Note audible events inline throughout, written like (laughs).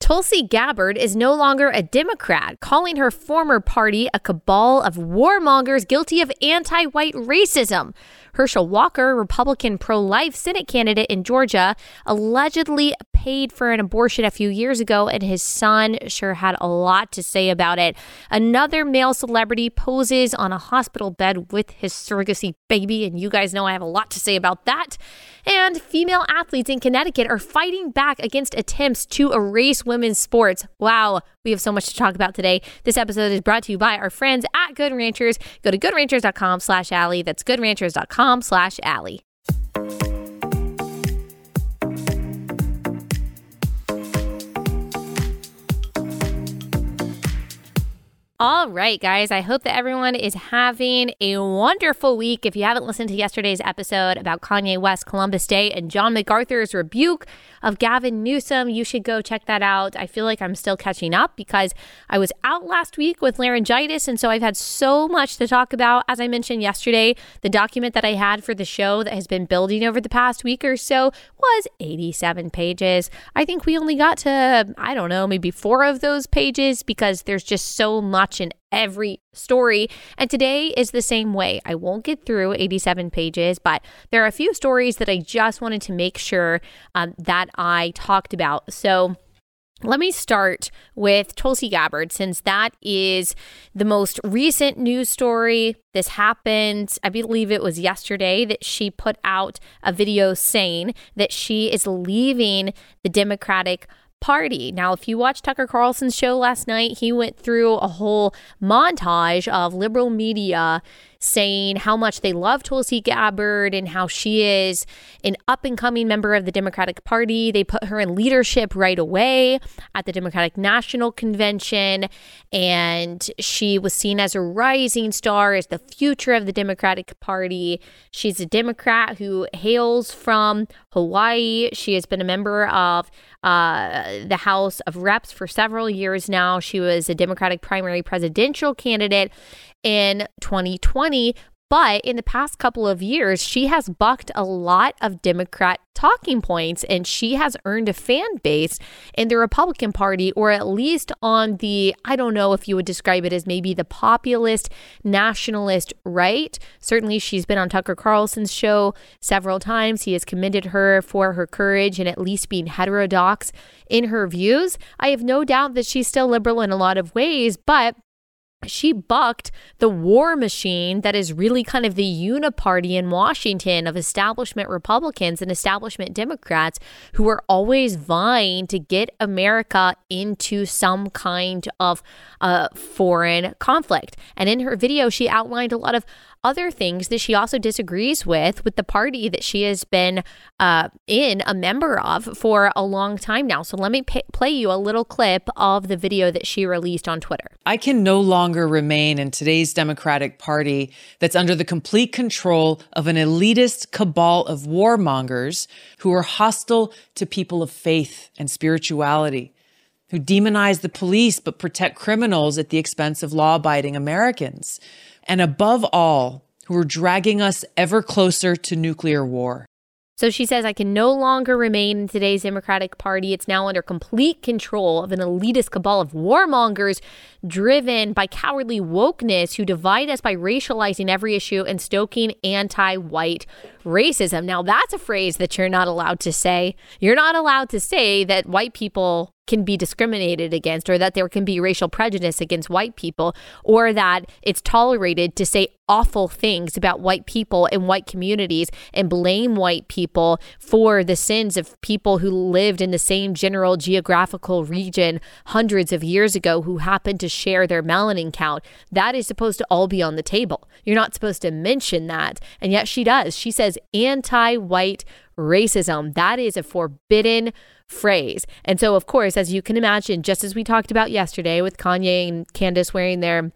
Tulsi Gabbard is no longer a Democrat, calling her former party a cabal of warmongers guilty of anti white racism. Herschel Walker, Republican pro life Senate candidate in Georgia, allegedly paid for an abortion a few years ago, and his son sure had a lot to say about it. Another male celebrity poses on a hospital bed with his surrogacy baby, and you guys know I have a lot to say about that. And female athletes in Connecticut are fighting back against attempts to erase women's sports. Wow, we have so much to talk about today. This episode is brought to you by our friends at Good Ranchers. Go to goodranchers.com slash Allie. That's goodranchers.com slash Allie. All right, guys. I hope that everyone is having a wonderful week. If you haven't listened to yesterday's episode about Kanye West, Columbus Day, and John MacArthur's rebuke of Gavin Newsom, you should go check that out. I feel like I'm still catching up because I was out last week with laryngitis. And so I've had so much to talk about. As I mentioned yesterday, the document that I had for the show that has been building over the past week or so was 87 pages. I think we only got to, I don't know, maybe four of those pages because there's just so much in every story. And today is the same way. I won't get through 87 pages, but there are a few stories that I just wanted to make sure um, that I talked about. So, let me start with Tulsi Gabbard, since that is the most recent news story. This happened, I believe it was yesterday, that she put out a video saying that she is leaving the Democratic party. Now, if you watched Tucker Carlson's show last night, he went through a whole montage of liberal media saying how much they love Tulsi Gabbard and how she is an up and coming member of the Democratic Party. They put her in leadership right away at the Democratic National Convention, and she was seen as a rising star, as the future of the Democratic Party. She's a Democrat who hails from Hawaii. She has been a member of uh, the House of Reps for several years now. She was a Democratic primary presidential candidate in 2020. But in the past couple of years, she has bucked a lot of Democrat talking points and she has earned a fan base in the Republican Party, or at least on the, I don't know if you would describe it as maybe the populist nationalist right. Certainly, she's been on Tucker Carlson's show several times. He has commended her for her courage and at least being heterodox in her views. I have no doubt that she's still liberal in a lot of ways, but she bucked the war machine that is really kind of the uniparty in Washington of establishment Republicans and establishment Democrats who are always vying to get America into some kind of uh, foreign conflict. And in her video, she outlined a lot of other things that she also disagrees with with the party that she has been uh, in a member of for a long time now. So let me p- play you a little clip of the video that she released on Twitter. I can no longer remain in today's Democratic Party that's under the complete control of an elitist cabal of warmongers who are hostile to people of faith and spirituality who demonize the police but protect criminals at the expense of law abiding Americans and above all, who are dragging us ever closer to nuclear war. So she says, I can no longer remain in today's Democratic Party. It's now under complete control of an elitist cabal of warmongers driven by cowardly wokeness who divide us by racializing every issue and stoking anti white racism. Now, that's a phrase that you're not allowed to say. You're not allowed to say that white people can be discriminated against or that there can be racial prejudice against white people or that it's tolerated to say awful things about white people and white communities and blame white people for the sins of people who lived in the same general geographical region hundreds of years ago who happened to share their melanin count. That is supposed to all be on the table. You're not supposed to mention that. And yet she does. She says anti white racism. That is a forbidden phrase. And so, of course, as you can imagine, just as we talked about yesterday with Kanye and Candace wearing their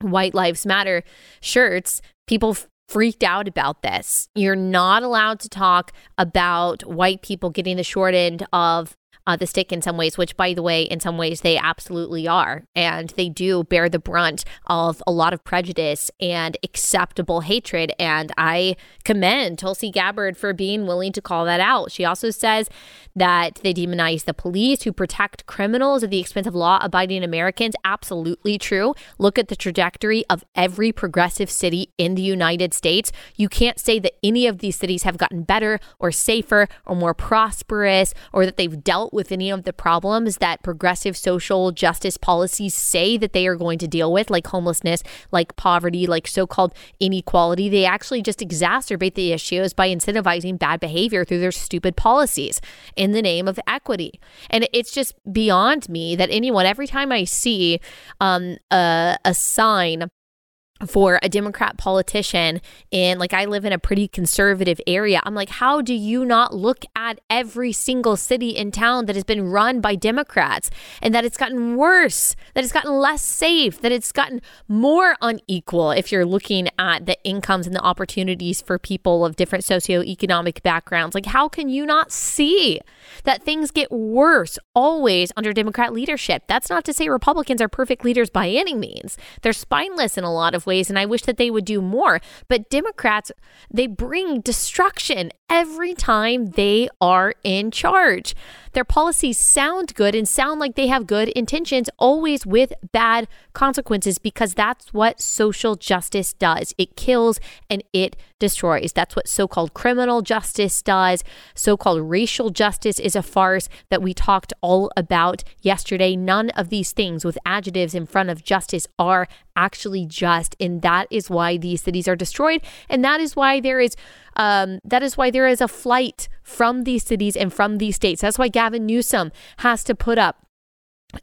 White Lives Matter shirts, people freaked out about this. You're not allowed to talk about white people getting the short end of uh, the stick in some ways, which, by the way, in some ways they absolutely are. And they do bear the brunt of a lot of prejudice and acceptable hatred. And I commend Tulsi Gabbard for being willing to call that out. She also says that they demonize the police who protect criminals at the expense of law abiding Americans. Absolutely true. Look at the trajectory of every progressive city in the United States. You can't say that any of these cities have gotten better or safer or more prosperous or that they've dealt with any of the problems that progressive social justice policies say that they are going to deal with, like homelessness, like poverty, like so called inequality. They actually just exacerbate the issues by incentivizing bad behavior through their stupid policies in the name of equity. And it's just beyond me that anyone, every time I see um, a, a sign for a Democrat politician in like I live in a pretty conservative area. I'm like, how do you not look at every single city in town that has been run by Democrats and that it's gotten worse, that it's gotten less safe, that it's gotten more unequal if you're looking at the incomes and the opportunities for people of different socioeconomic backgrounds? Like, how can you not see that things get worse always under Democrat leadership? That's not to say Republicans are perfect leaders by any means. They're spineless in a lot of ways, and I wish that they would do more. But Democrats, they bring destruction every time they are in charge. Their policies sound good and sound like they have good intentions, always with bad consequences, because that's what social justice does. It kills and it destroys. That's what so called criminal justice does. So called racial justice is a farce that we talked all about yesterday. None of these things with adjectives in front of justice are actually just. And that is why these cities are destroyed. And that is why there is um, that is why there is a flight from these cities and from these states. That's why Gavin Newsom has to put up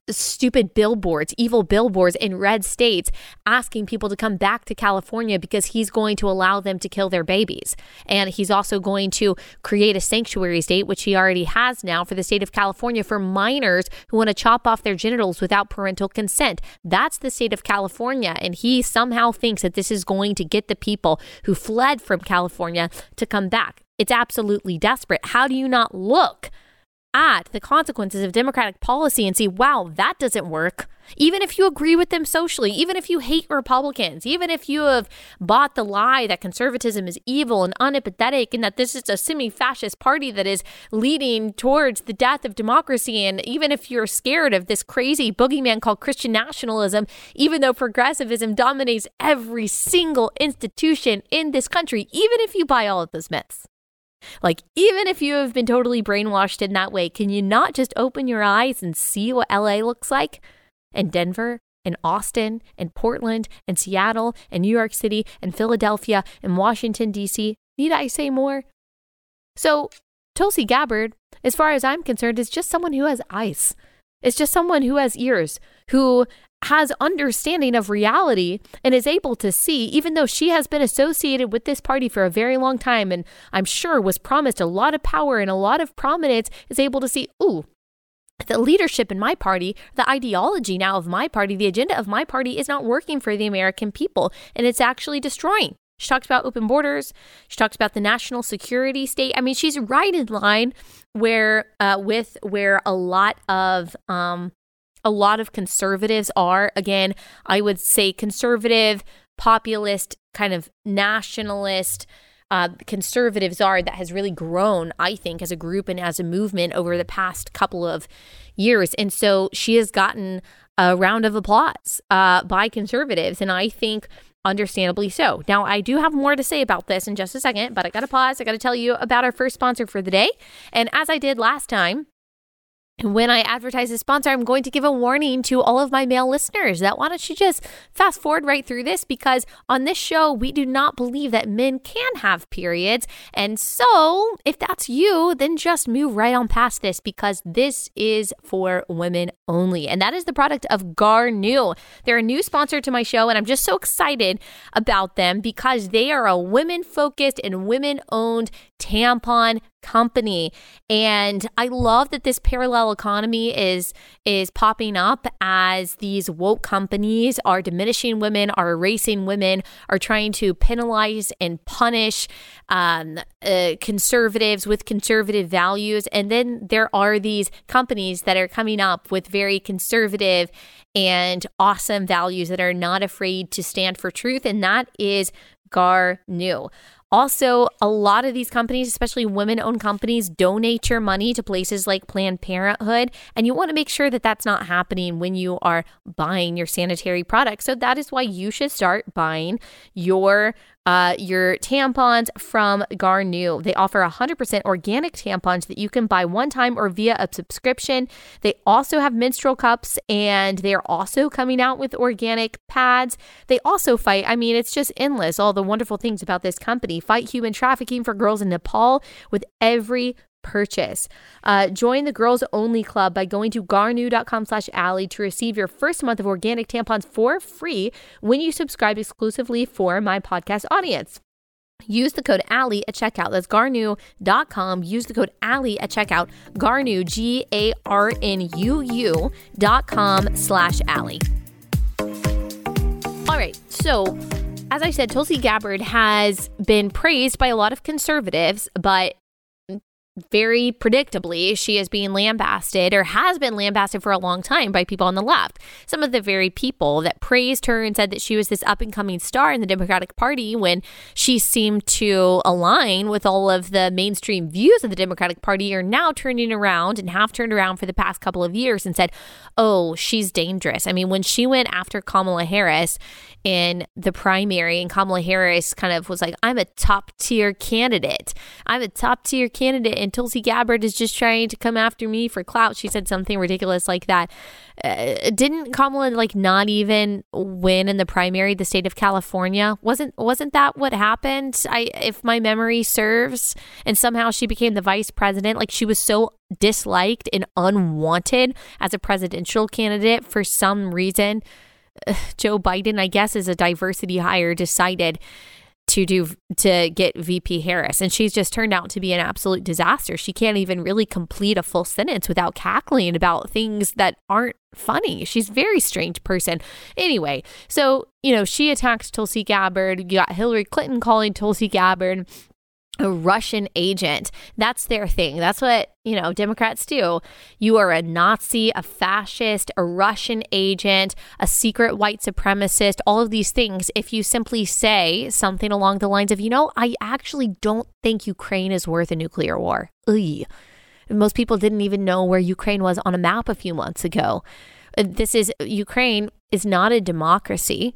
stupid billboards, evil billboards in red states asking people to come back to California because he's going to allow them to kill their babies. And he's also going to create a sanctuary state, which he already has now for the state of California for minors who want to chop off their genitals without parental consent. That's the state of California. And he somehow thinks that this is going to get the people who fled from California to come back. It's absolutely desperate. How do you not look? at the consequences of Democratic policy and see, wow, that doesn't work. Even if you agree with them socially, even if you hate Republicans, even if you have bought the lie that conservatism is evil and unempathetic and that this is a semi fascist party that is leading towards the death of democracy, and even if you're scared of this crazy boogeyman called Christian nationalism, even though progressivism dominates every single institution in this country, even if you buy all of those myths. Like, even if you have been totally brainwashed in that way, can you not just open your eyes and see what LA looks like? And Denver, and Austin, and Portland, and Seattle, and New York City, and Philadelphia, and Washington, D.C. Need I say more? So, Tulsi Gabbard, as far as I'm concerned, is just someone who has eyes. It's just someone who has ears, who has understanding of reality and is able to see even though she has been associated with this party for a very long time and I'm sure was promised a lot of power and a lot of prominence is able to see ooh the leadership in my party, the ideology now of my party, the agenda of my party is not working for the American people and it's actually destroying. She talks about open borders. She talks about the national security state. I mean, she's right in line where uh, with where a lot of um, a lot of conservatives are. Again, I would say conservative, populist, kind of nationalist. Uh, conservatives are that has really grown, I think, as a group and as a movement over the past couple of years. And so she has gotten a round of applause uh, by conservatives. And I think understandably so. Now, I do have more to say about this in just a second, but I got to pause. I got to tell you about our first sponsor for the day. And as I did last time, when I advertise a sponsor, I'm going to give a warning to all of my male listeners that why don't you just fast forward right through this because on this show, we do not believe that men can have periods. And so, if that's you, then just move right on past this because this is for women only. And that is the product of Garnuu. They're a new sponsor to my show, and I'm just so excited about them because they are a women focused and women owned tampon company. And I love that this parallel economy is is popping up as these woke companies are diminishing women, are erasing women, are trying to penalize and punish um, uh, conservatives with conservative values. And then there are these companies that are coming up with very conservative and awesome values that are not afraid to stand for truth. And that is Garnuu. Also, a lot of these companies, especially women owned companies, donate your money to places like Planned Parenthood. And you want to make sure that that's not happening when you are buying your sanitary products. So, that is why you should start buying your uh, your tampons from Garnuu. They offer 100% organic tampons that you can buy one time or via a subscription. They also have menstrual cups and they're also coming out with organic pads. They also fight, I mean, it's just endless, all the wonderful things about this company. Fight human trafficking for girls in Nepal with every purchase. Uh, join the Girls Only Club by going to garnuu.com slash Allie to receive your first month of organic tampons for free when you subscribe exclusively for my podcast audience. Use the code Allie at checkout. That's garnuu.com. Use the code Allie at checkout. Garnuu, G A R N U U dot com slash Allie. All right. So, as I said, Tulsi Gabbard has been praised by a lot of conservatives, but very predictably, she is being lambasted or has been lambasted for a long time by people on the left. Some of the very people that praised her and said that she was this up and coming star in the Democratic Party when she seemed to align with all of the mainstream views of the Democratic Party are now turning around and have turned around for the past couple of years and said, oh, she's dangerous. I mean, when she went after Kamala Harris in the primary and Kamala Harris kind of was like, I'm a top tier candidate. I'm a top tier candidate and Tulsi Gabbard is just trying to come after me for clout. She said something ridiculous like that. Uh, didn't Kamala like not even win in the primary, the state of California? Wasn't wasn't that what happened? I, if my memory serves, and somehow she became the vice president. Like she was so disliked and unwanted as a presidential candidate for some reason. (sighs) Joe Biden, I guess, is a diversity hire, decided to do to get VP Harris and she's just turned out to be an absolute disaster. She can't even really complete a full sentence without cackling about things that aren't funny. She's a very strange person. Anyway, so, you know, she attacks Tulsi Gabbard. You got Hillary Clinton calling Tulsi Gabbard a Russian agent. That's their thing. That's what, you know, Democrats do. You are a Nazi, a fascist, a Russian agent, a secret white supremacist, all of these things. If you simply say something along the lines of, you know, I actually don't think Ukraine is worth a nuclear war. Ugh. Most people didn't even know where Ukraine was on a map a few months ago. Uh, this is Ukraine is not a democracy.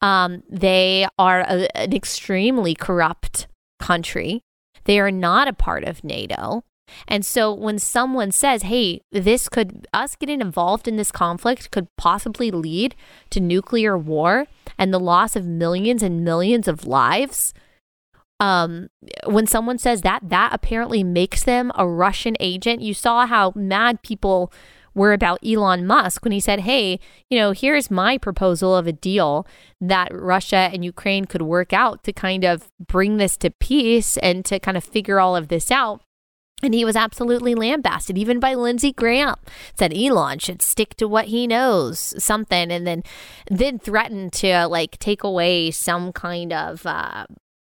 Um, they are a, an extremely corrupt country. They are not a part of NATO. And so when someone says, hey, this could, us getting involved in this conflict could possibly lead to nuclear war and the loss of millions and millions of lives, um, when someone says that, that apparently makes them a Russian agent. You saw how mad people were about Elon Musk when he said, Hey, you know, here's my proposal of a deal that Russia and Ukraine could work out to kind of bring this to peace and to kind of figure all of this out. And he was absolutely lambasted, even by Lindsey Graham. Said Elon should stick to what he knows, something, and then then threatened to like take away some kind of uh,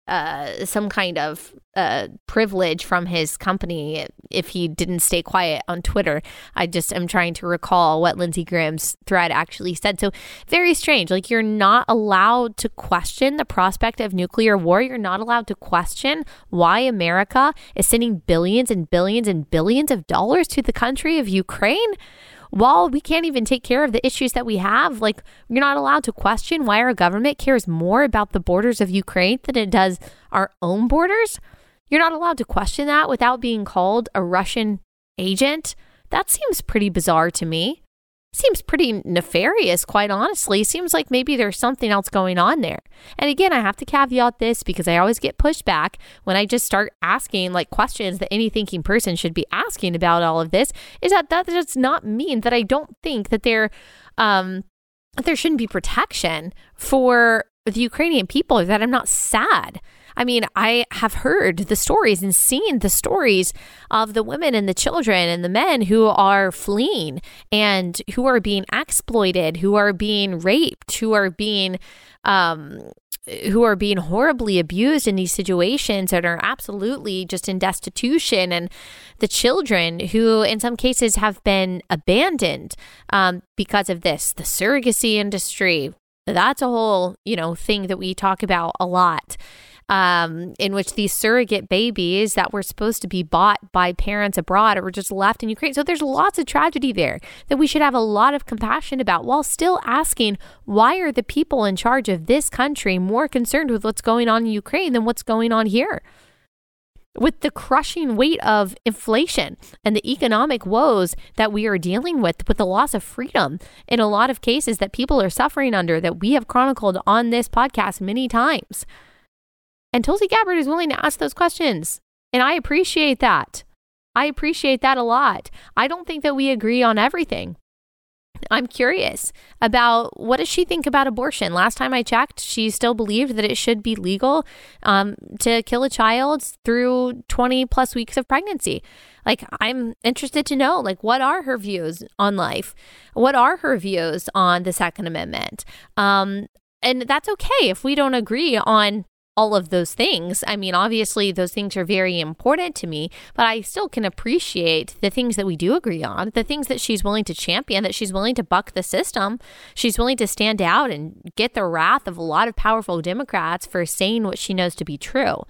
uh, some kind of uh, privilege from his company if he didn't stay quiet on Twitter. I just am trying to recall what Lindsey Graham's thread actually said. So, very strange. Like, you're not allowed to question the prospect of nuclear war. You're not allowed to question why America is sending billions and billions and billions of dollars to the country of Ukraine while we can't even take care of the issues that we have, like you're not allowed to question why our government cares more about the borders of Ukraine than it does our own borders. You're not allowed to question that without being called a Russian agent. That seems pretty bizarre to me seems pretty nefarious, quite honestly. Seems like maybe there's something else going on there. And again, I have to caveat this because I always get pushback when I just start asking like questions that any thinking person should be asking about all of this. Is that that does not mean that I don't think that there, um, there shouldn't be protection for the Ukrainian people. That I'm not sad. I mean, I have heard the stories and seen the stories of the women and the children and the men who are fleeing and who are being exploited, who are being raped, who are being um, who are being horribly abused in these situations and are absolutely just in destitution, and the children who, in some cases, have been abandoned um, because of this. The surrogacy industry, that's a whole, you know, thing that we talk about a lot um, in which these surrogate babies that were supposed to be bought by parents abroad were just left in Ukraine. So there's lots of tragedy there that we should have a lot of compassion about while still asking why are the people in charge of this country more concerned with what's going on in Ukraine than what's going on here? with the crushing weight of inflation and the economic woes that we are dealing with, with the loss of freedom in a lot of cases that people are suffering under, that we have chronicled on this podcast many times. And Tulsi Gabbard is willing to ask those questions. And I appreciate that. I appreciate that a lot. I don't think that we agree on everything. I'm curious about what does she think about abortion? Last time I checked, she still believed that it should be legal um, to kill a child through 20 plus weeks of pregnancy. Like, I'm interested to know, like, what are her views on life? What are her views on the Second Amendment? Um, and that's okay if we don't agree on all of those things. I mean, obviously, those things are very important to me, but I still can appreciate the things that we do agree on, the things that she's willing to champion, that she's willing to buck the system. She's willing to stand out and get the wrath of a lot of powerful Democrats for saying what she knows to be true.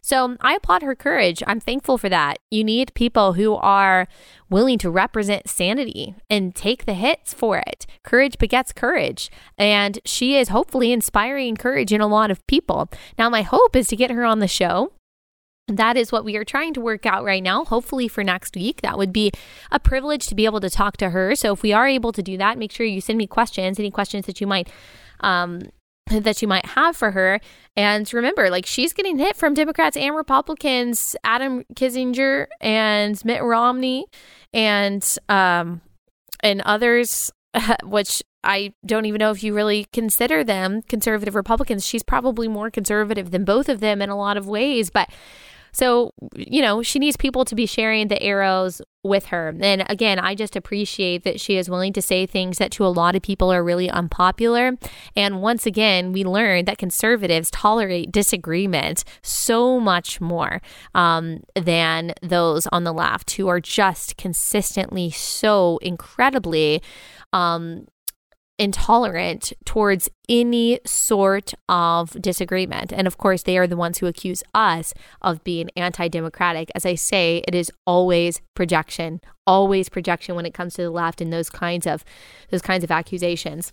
So I applaud her courage. I'm thankful for that. You need people who are willing to represent sanity and take the hits for it. Courage begets courage. And she is hopefully inspiring courage in a lot of people. Now, my hope is to get her on the show that is what we are trying to work out right now. Hopefully, for next week, that would be a privilege to be able to talk to her. So, if we are able to do that, make sure you send me questions, any questions that you might um, that you might have for her. And remember, like she's getting hit from Democrats and Republicans, Adam Kinzinger and Mitt Romney and um and others (laughs) which I don't even know if you really consider them conservative Republicans. She's probably more conservative than both of them in a lot of ways, but so, you know, she needs people to be sharing the arrows with her. And again, I just appreciate that she is willing to say things that to a lot of people are really unpopular. And once again, we learned that conservatives tolerate disagreement so much more um, than those on the left who are just consistently so incredibly um, intolerant towards any sort of disagreement. And of course, they are the ones who accuse us of being anti democratic. As I say, it is always projection, always projection when it comes to the left and those kinds of those kinds of accusations.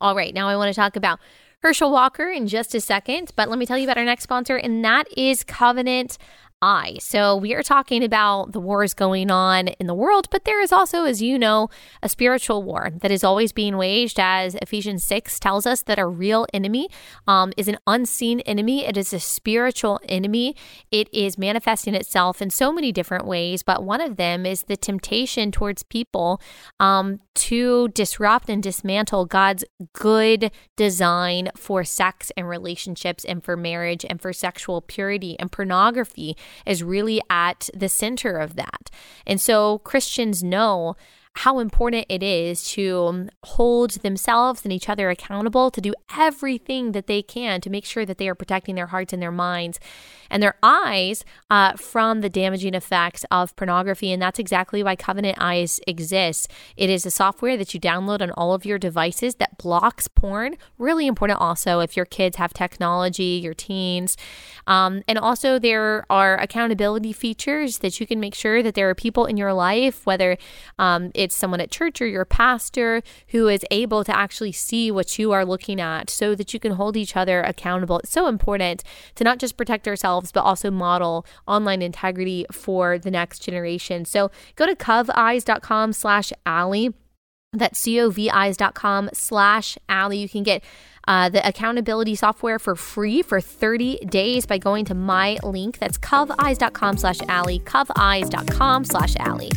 All right, now I want to talk about Herschel Walker in just a second, but let me tell you about our next sponsor, and that is Covenant eye. So, we are talking about the wars going on in the world, but there is also, as you know, a spiritual war that is always being waged, as Ephesians 6 tells us that our real enemy um, is an unseen enemy. It is a spiritual enemy. It is manifesting itself in so many different ways, but one of them is the temptation towards people um, to disrupt and dismantle God's good design for sex and relationships and for marriage and for sexual purity and pornography is really at the center of that. And so Christians know how important it is to hold themselves and each other accountable to do everything that they can to make sure that they are protecting their hearts and their minds and their eyes uh, from the damaging effects of pornography. And that's exactly why Covenant Eyes exists. It is a software that you download on all of your devices that blocks porn. Really important also if your kids have technology, your teens. Um, and also, there are accountability features that you can make sure that there are people in your life, whether um, it's someone at church or your pastor, who is able to actually see what you are looking at so that you can hold each other accountable. It's so important to not just protect ourselves but also model online integrity for the next generation. So go to coveyes.com slash Allie. That's coveyes.com slash Allie. You can get uh, the accountability software for free for 30 days by going to my link. That's coveyes.com slash Allie, coveyes.com slash Allie.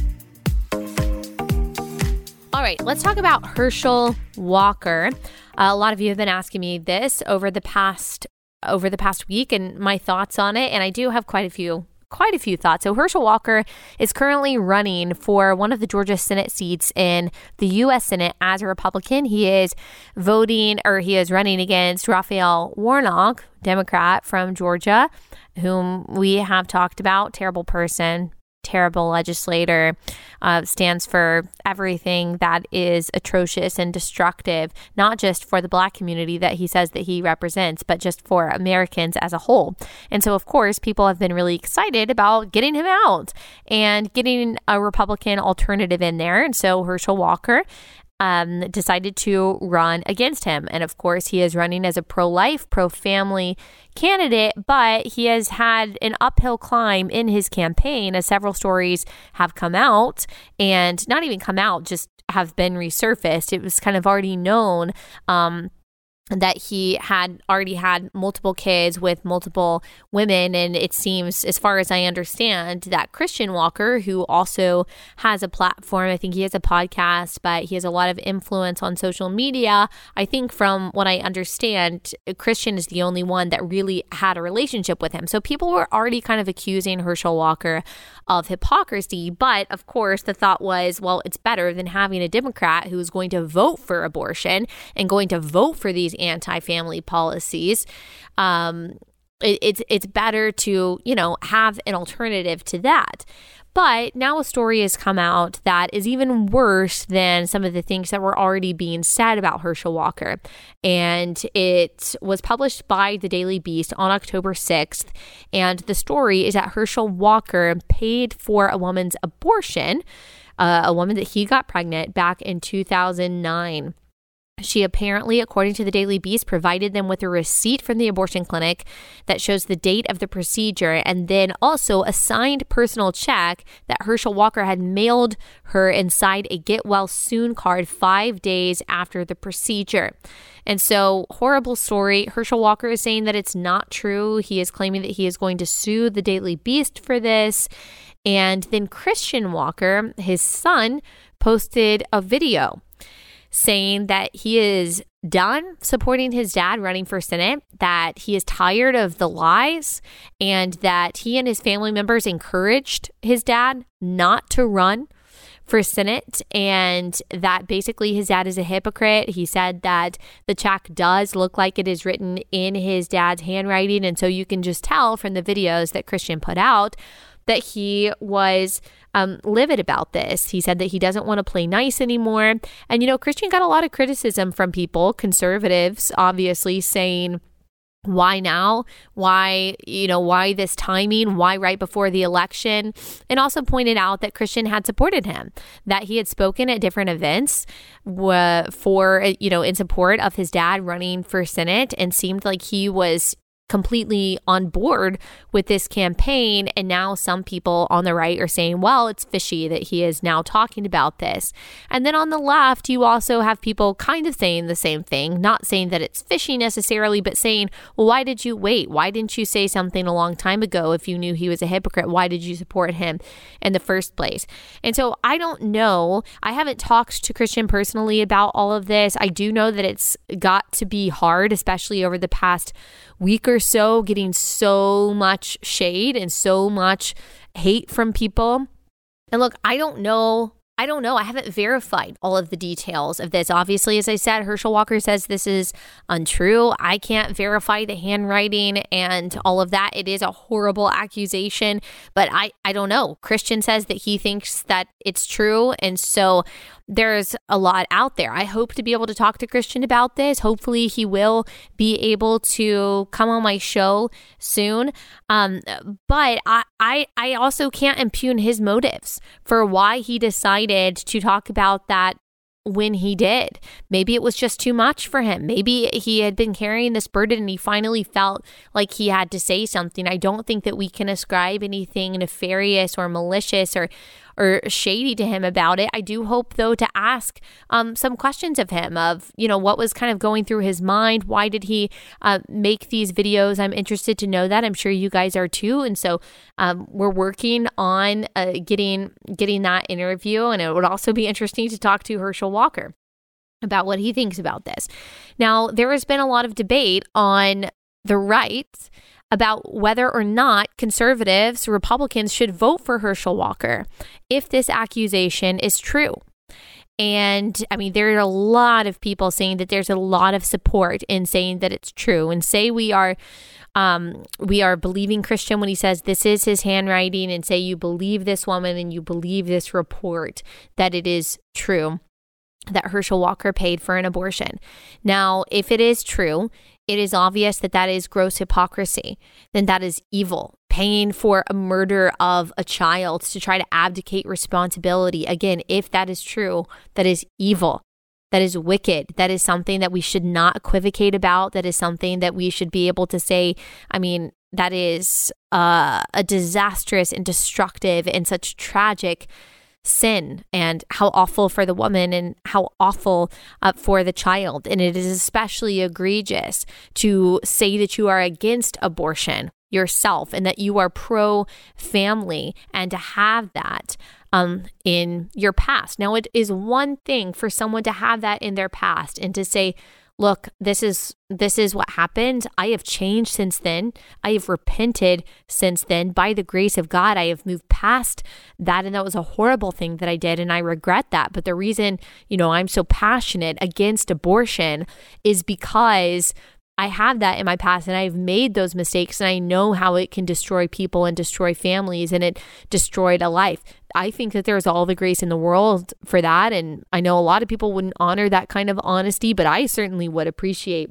All right, let's talk about Herschel Walker. Uh, a lot of you have been asking me this over the past over the past week and my thoughts on it. And I do have quite a few quite a few thoughts. So Herschel Walker is currently running for one of the Georgia Senate seats in the U.S. Senate as a Republican. He is voting or he is running against Raphael Warnock, Democrat from Georgia, whom we have talked about. Terrible person, terrible legislator, uh, stands for everything that is atrocious and destructive, not just for the black community that he says that he represents, but just for Americans as a whole. And so, of course, people have been really excited about getting him out and getting a Republican alternative in there. And so, Herschel Walker um, decided to run against him. And of course, he is running as a pro life, pro family candidate, but he has had an uphill climb in his campaign as several stories have come out and not even come out, just have been resurfaced. It was kind of already known. Um, that he had already had multiple kids with multiple women. And it seems, as far as I understand, that Christian Walker, who also has a platform, I think he has a podcast, but he has a lot of influence on social media. I think, from what I understand, Christian is the only one that really had a relationship with him. So people were already kind of accusing Herschel Walker of hypocrisy. But of course, the thought was, well, it's better than having a Democrat who's going to vote for abortion and going to vote for these anti-family policies. Um, it, it's it's better to you know have an alternative to that. But now a story has come out that is even worse than some of the things that were already being said about Herschel Walker. And it was published by the Daily Beast on October 6th. And the story is that Herschel Walker paid for a woman's abortion, uh, a woman that he got pregnant back in 2009. She apparently, according to the Daily Beast, provided them with a receipt from the abortion clinic that shows the date of the procedure and then also a signed personal check that Herschel Walker had mailed her inside a get well soon card five days after the procedure. And so, horrible story. Herschel Walker is saying that it's not true. He is claiming that he is going to sue the Daily Beast for this. And then Christian Walker, his son, posted a video saying that he is done supporting his dad running for Senate, that he is tired of the lies, and that he and his family members encouraged his dad not to run for Senate, and that basically his dad is a hypocrite. He said that the check does look like it is written in his dad's handwriting, and so you can just tell from the videos that Christian put out that he was um, livid about this. He said that he doesn't want to play nice anymore. And, you know, Christian got a lot of criticism from people, conservatives, obviously, saying, why now? Why, you know, why this timing? Why right before the election? And also pointed out that Christian had supported him, that he had spoken at different events for, you know, in support of his dad running for Senate and seemed like he was completely on board with this campaign. And now some people on the right are saying, well, it's fishy that he is now talking about this. And then on the left, you also have people kind of saying the same thing, not saying that it's fishy necessarily, but saying, well, why did you wait? Why didn't you say something a long time ago if you knew he was a hypocrite? Why did you support him in the first place? And so I don't know. I haven't talked to Christian personally about all of this. I do know that it's got to be hard, especially over the past week or so getting so much shade and so much hate from people. And look, I don't know I don't know. I haven't verified all of the details of this. Obviously, as I said, Herschel Walker says this is untrue. I can't verify the handwriting and all of that. It is a horrible accusation, but I, I don't know. Christian says that he thinks that it's true. And so there's a lot out there. I hope to be able to talk to Christian about this. Hopefully, he will be able to come on my show soon. Um, but I, I, I also can't impugn his motives for why he decided to talk about that when he did. Maybe it was just too much for him. Maybe he had been carrying this burden and he finally felt like he had to say something. I don't think that we can ascribe anything nefarious or malicious or or shady to him about it. I do hope, though, to ask um, some questions of him of, you know, what was kind of going through his mind. Why did he uh, make these videos? I'm interested to know that. I'm sure you guys are too. And so um, we're working on uh, getting getting that interview, and it would also be interesting to talk to Herschel Walker about what he thinks about this. Now, there has been a lot of debate on the right about whether or not conservatives, Republicans should vote for Herschel Walker if this accusation is true. And I mean, there are a lot of people saying that there's a lot of support in saying that it's true, and say we are, um, we are believing Christian when he says this is his handwriting, and say you believe this woman and you believe this report that it is true that Herschel Walker paid for an abortion. Now, if it is true, it is obvious that that is gross hypocrisy, then that is evil. Paying for a murder of a child to try to abdicate responsibility. Again, if that is true, that is evil. That is wicked. That is something that we should not equivocate about. That is something that we should be able to say, I mean, that is uh, a disastrous and destructive and such tragic sin and how awful for the woman and how awful uh, for the child. And it is especially egregious to say that you are against abortion yourself and that you are pro family and to have that um, in your past. Now, it is one thing for someone to have that in their past and to say, look this is this is what happened. I have changed since then. I have repented since then. By the grace of god i have moved past that. And that was a horrible thing that i did. And i regret that. But the reason you know i'm so passionate against abortion is because I have that in my past and I've made those mistakes and I know how it can destroy people and destroy families and it destroyed a life. I think that there's all the grace in the world for that. And I know a lot of people wouldn't honor that kind of honesty, but I certainly would appreciate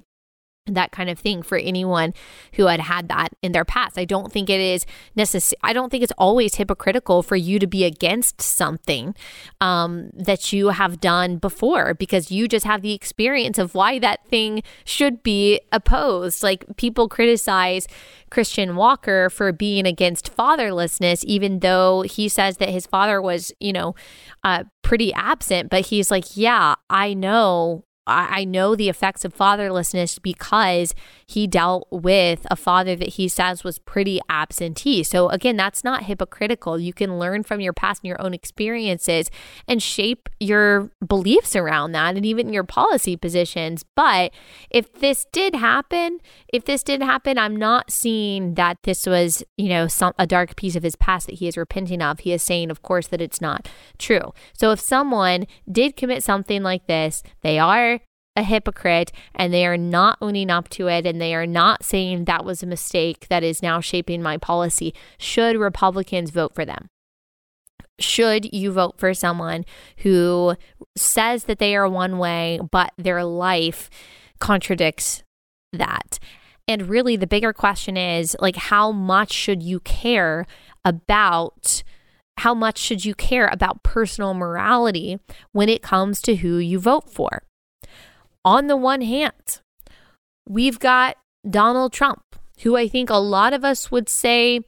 that kind of thing for anyone who had had that in their past. I don't think it is necessary. I don't think it's always hypocritical for you to be against something um, that you have done before because you just have the experience of why that thing should be opposed. Like people criticize Christian Walker for being against fatherlessness, even though he says that his father was, you know, uh, pretty absent. But he's like, yeah, I know I know the effects of fatherlessness because he dealt with a father that he says was pretty absentee. So, again, that's not hypocritical. You can learn from your past and your own experiences and shape your beliefs around that and even your policy positions. But if this did happen, if this did happen, I'm not seeing that this was, you know, some, a dark piece of his past that he is repenting of. He is saying, of course, that it's not true. So, if someone did commit something like this, they are a hypocrite and they are not owning up to it and they are not saying that was a mistake that is now shaping my policy, should Republicans vote for them? Should you vote for someone who says that they are one way, but their life contradicts that? And really, the bigger question is like, how much should you care about? How much should you care about personal morality when it comes to who you vote for? On the one hand, we've got Donald Trump, who I think a lot of us would say,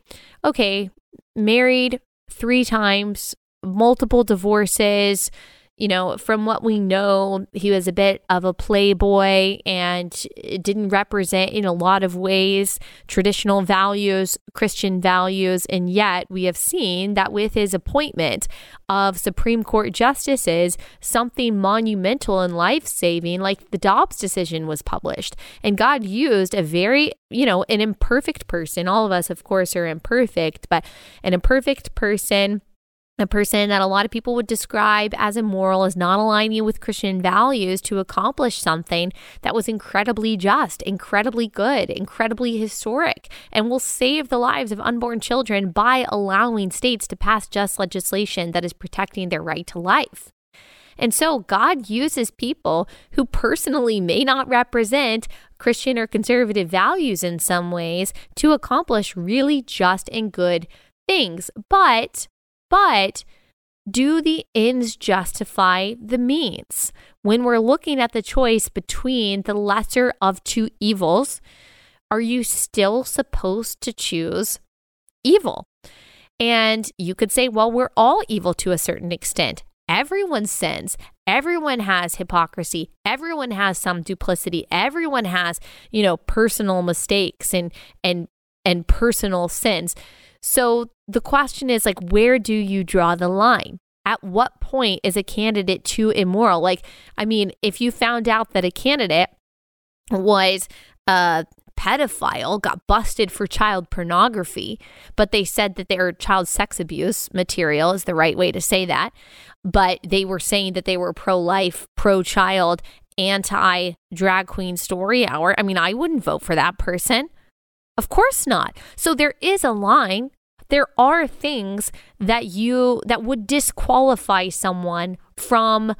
okay, married three times, multiple divorces, you know, from what we know, he was a bit of a playboy and didn't represent in a lot of ways traditional values, Christian values. And yet we have seen that with his appointment of Supreme Court justices, something monumental and life saving, like the Dobbs decision, was published. And God used a very, you know, an imperfect person. All of us, of course, are imperfect, but an imperfect person a person that a lot of people would describe as immoral, as not aligning with Christian values to accomplish something that was incredibly just, incredibly good, incredibly historic, and will save the lives of unborn children by allowing states to pass just legislation that is protecting their right to life. And so God uses people who personally may not represent Christian or conservative values in some ways to accomplish really just and good things. But but do the ends justify the means? When we're looking at the choice between the lesser of two evils, are you still supposed to choose evil? And you could say, well, we're all evil to a certain extent. Everyone sins. Everyone has hypocrisy. Everyone has some duplicity. Everyone has, you know, personal mistakes and and and personal sins. So the question is like, where do you draw the line? At what point is a candidate too immoral? Like, I mean, if you found out that a candidate was a pedophile, got busted for child pornography, but they said that they were child sex abuse material, is the right way to say that. But they were saying that they were pro life, pro child, anti drag queen story hour. I mean, I wouldn't vote for that person. Of course not. So there is a line. There are things that you that would disqualify someone from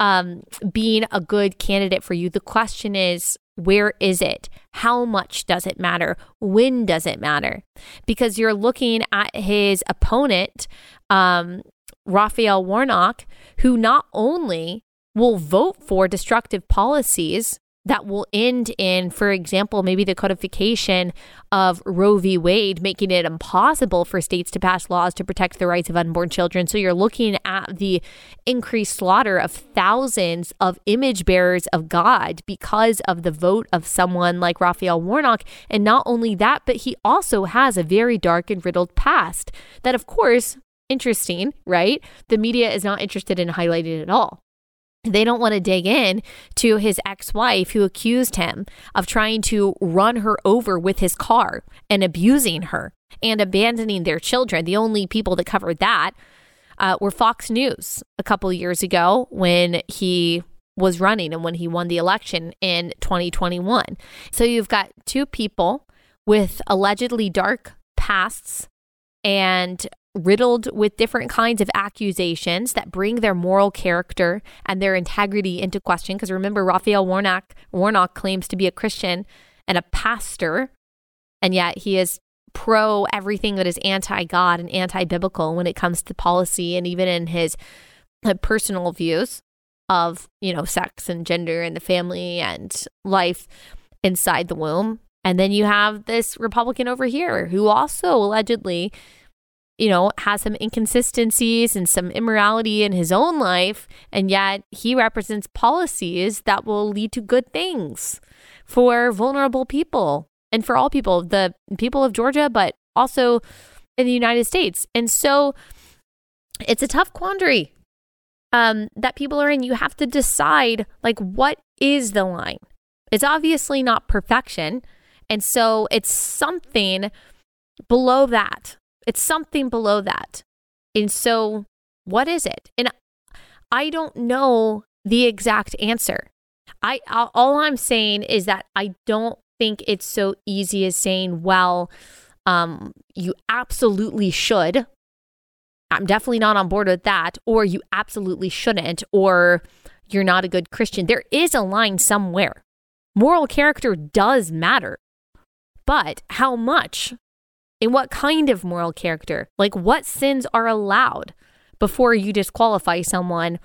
um, being a good candidate for you. The question is, where is it? How much does it matter? When does it matter? Because you're looking at his opponent, um, Raphael Warnock, who not only will vote for destructive policies that will end in, for example, maybe the codification of Roe v. Wade, making it impossible for states to pass laws to protect the rights of unborn children. So you're looking at the increased slaughter of thousands of image bearers of God because of the vote of someone like Raphael Warnock. And not only that, but he also has a very dark and riddled past that, of course, interesting, right? The media is not interested in highlighting at all they don't want to dig in to his ex-wife who accused him of trying to run her over with his car and abusing her and abandoning their children. The only people that covered that uh, were Fox News a couple years ago when he was running and when he won the election in 2021. So you've got two people with allegedly dark pasts and riddled with different kinds of accusations that bring their moral character and their integrity into question. Because remember, Raphael Warnock, Warnock claims to be a Christian and a pastor, and yet he is pro everything that is anti God and anti biblical when it comes to policy and even in his uh, personal views of, you know, sex and gender and the family and life inside the womb. And then you have this Republican over here who also allegedly you know, has some inconsistencies and some immorality in his own life, and yet he represents policies that will lead to good things for vulnerable people and for all people, the people of Georgia, but also in the United States. And so it's a tough quandary um, that people are in. You have to decide, like, what is the line? It's obviously not perfection. And so it's something below that it's something below that. And so, what is it? And I don't know the exact answer. I all I'm saying is that I don't think it's so easy as saying, well, um, you absolutely should. I'm definitely not on board with that, or you absolutely shouldn't, or you're not a good Christian. There is a line somewhere. Moral character does matter, but how much in what kind of moral character? Like, what sins are allowed before you disqualify someone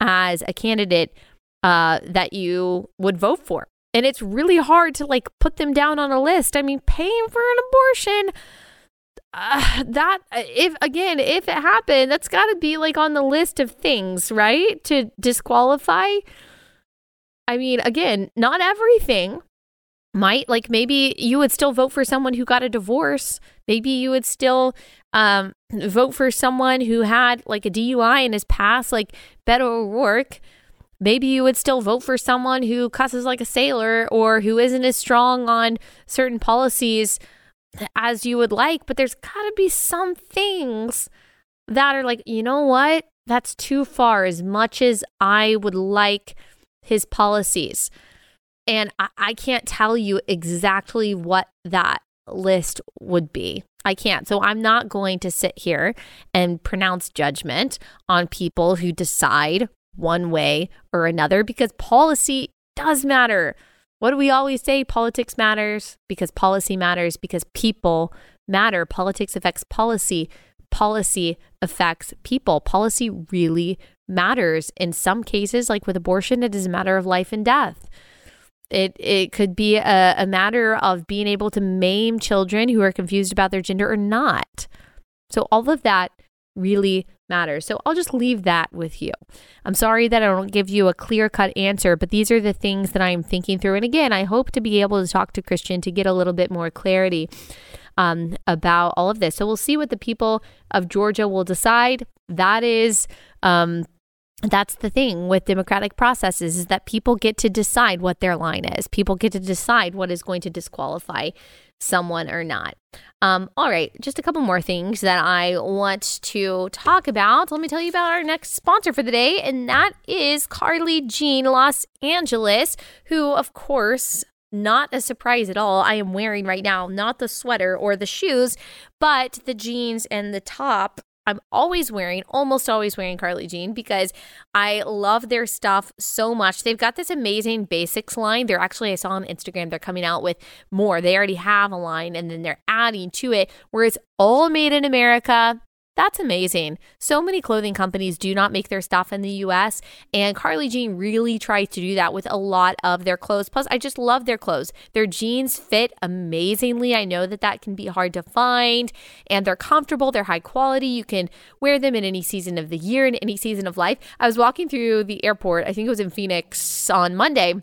as a candidate uh, that you would vote for? And it's really hard to like put them down on a list. I mean, paying for an abortion. Uh, that if again if it happened that's got to be like on the list of things right to disqualify i mean again not everything might like maybe you would still vote for someone who got a divorce. Maybe you would still um, vote for someone who had like a dui in his past like beto o'rourke. Maybe you would still vote for someone who cusses like a sailor or who isn't as strong on certain policies as you would like but there's got to be some things that are like you know what? That's too far as much as i would like his policies and I, I can't tell you exactly what that list would be. I can't. So I'm not going to sit here and pronounce judgment on people who decide one way or another because policy does matter. What do we always say? Politics matters because policy matters because people matter. Politics affects policy. Policy affects people. Policy really matters. In some cases, like with abortion, it is a matter of life and death. It it could be a, a matter of being able to maim children who are confused about their gender or not. So all of that really matters. So I'll just leave that with you. I'm sorry that I don't give you a clear cut answer, but these are the things that I'm thinking through. And again, I hope to be able to talk to Christian to get a little bit more clarity um, about all of this. So we'll see what the people of Georgia will decide. That is um, that's the thing with democratic processes is that people get to decide what their line is. People get to decide what is going to disqualify someone or not. Um, all right, just a couple more things that I want to talk about. Let me tell you about our next sponsor for the day, and that is Carly Jean Los Angeles, who, of course, not a surprise at all. I am wearing right now not the sweater or the shoes, but the jeans and the top I'm always wearing, almost always wearing Carly Jean because I love their stuff so much. They've got this amazing basics line. They're actually, I saw on Instagram, they're coming out with more. They already have a line and then they're adding to it where it's all made in America. That's amazing. So many clothing companies do not make their stuff in the US, and Carly Jean really tries to do that with a lot of their clothes. Plus, I just love their clothes. Their jeans fit amazingly. I know that that can be hard to find, and they're comfortable, they're high quality. You can wear them in any season of the year, in any season of life. I was walking through the airport, I think it was in Phoenix on Monday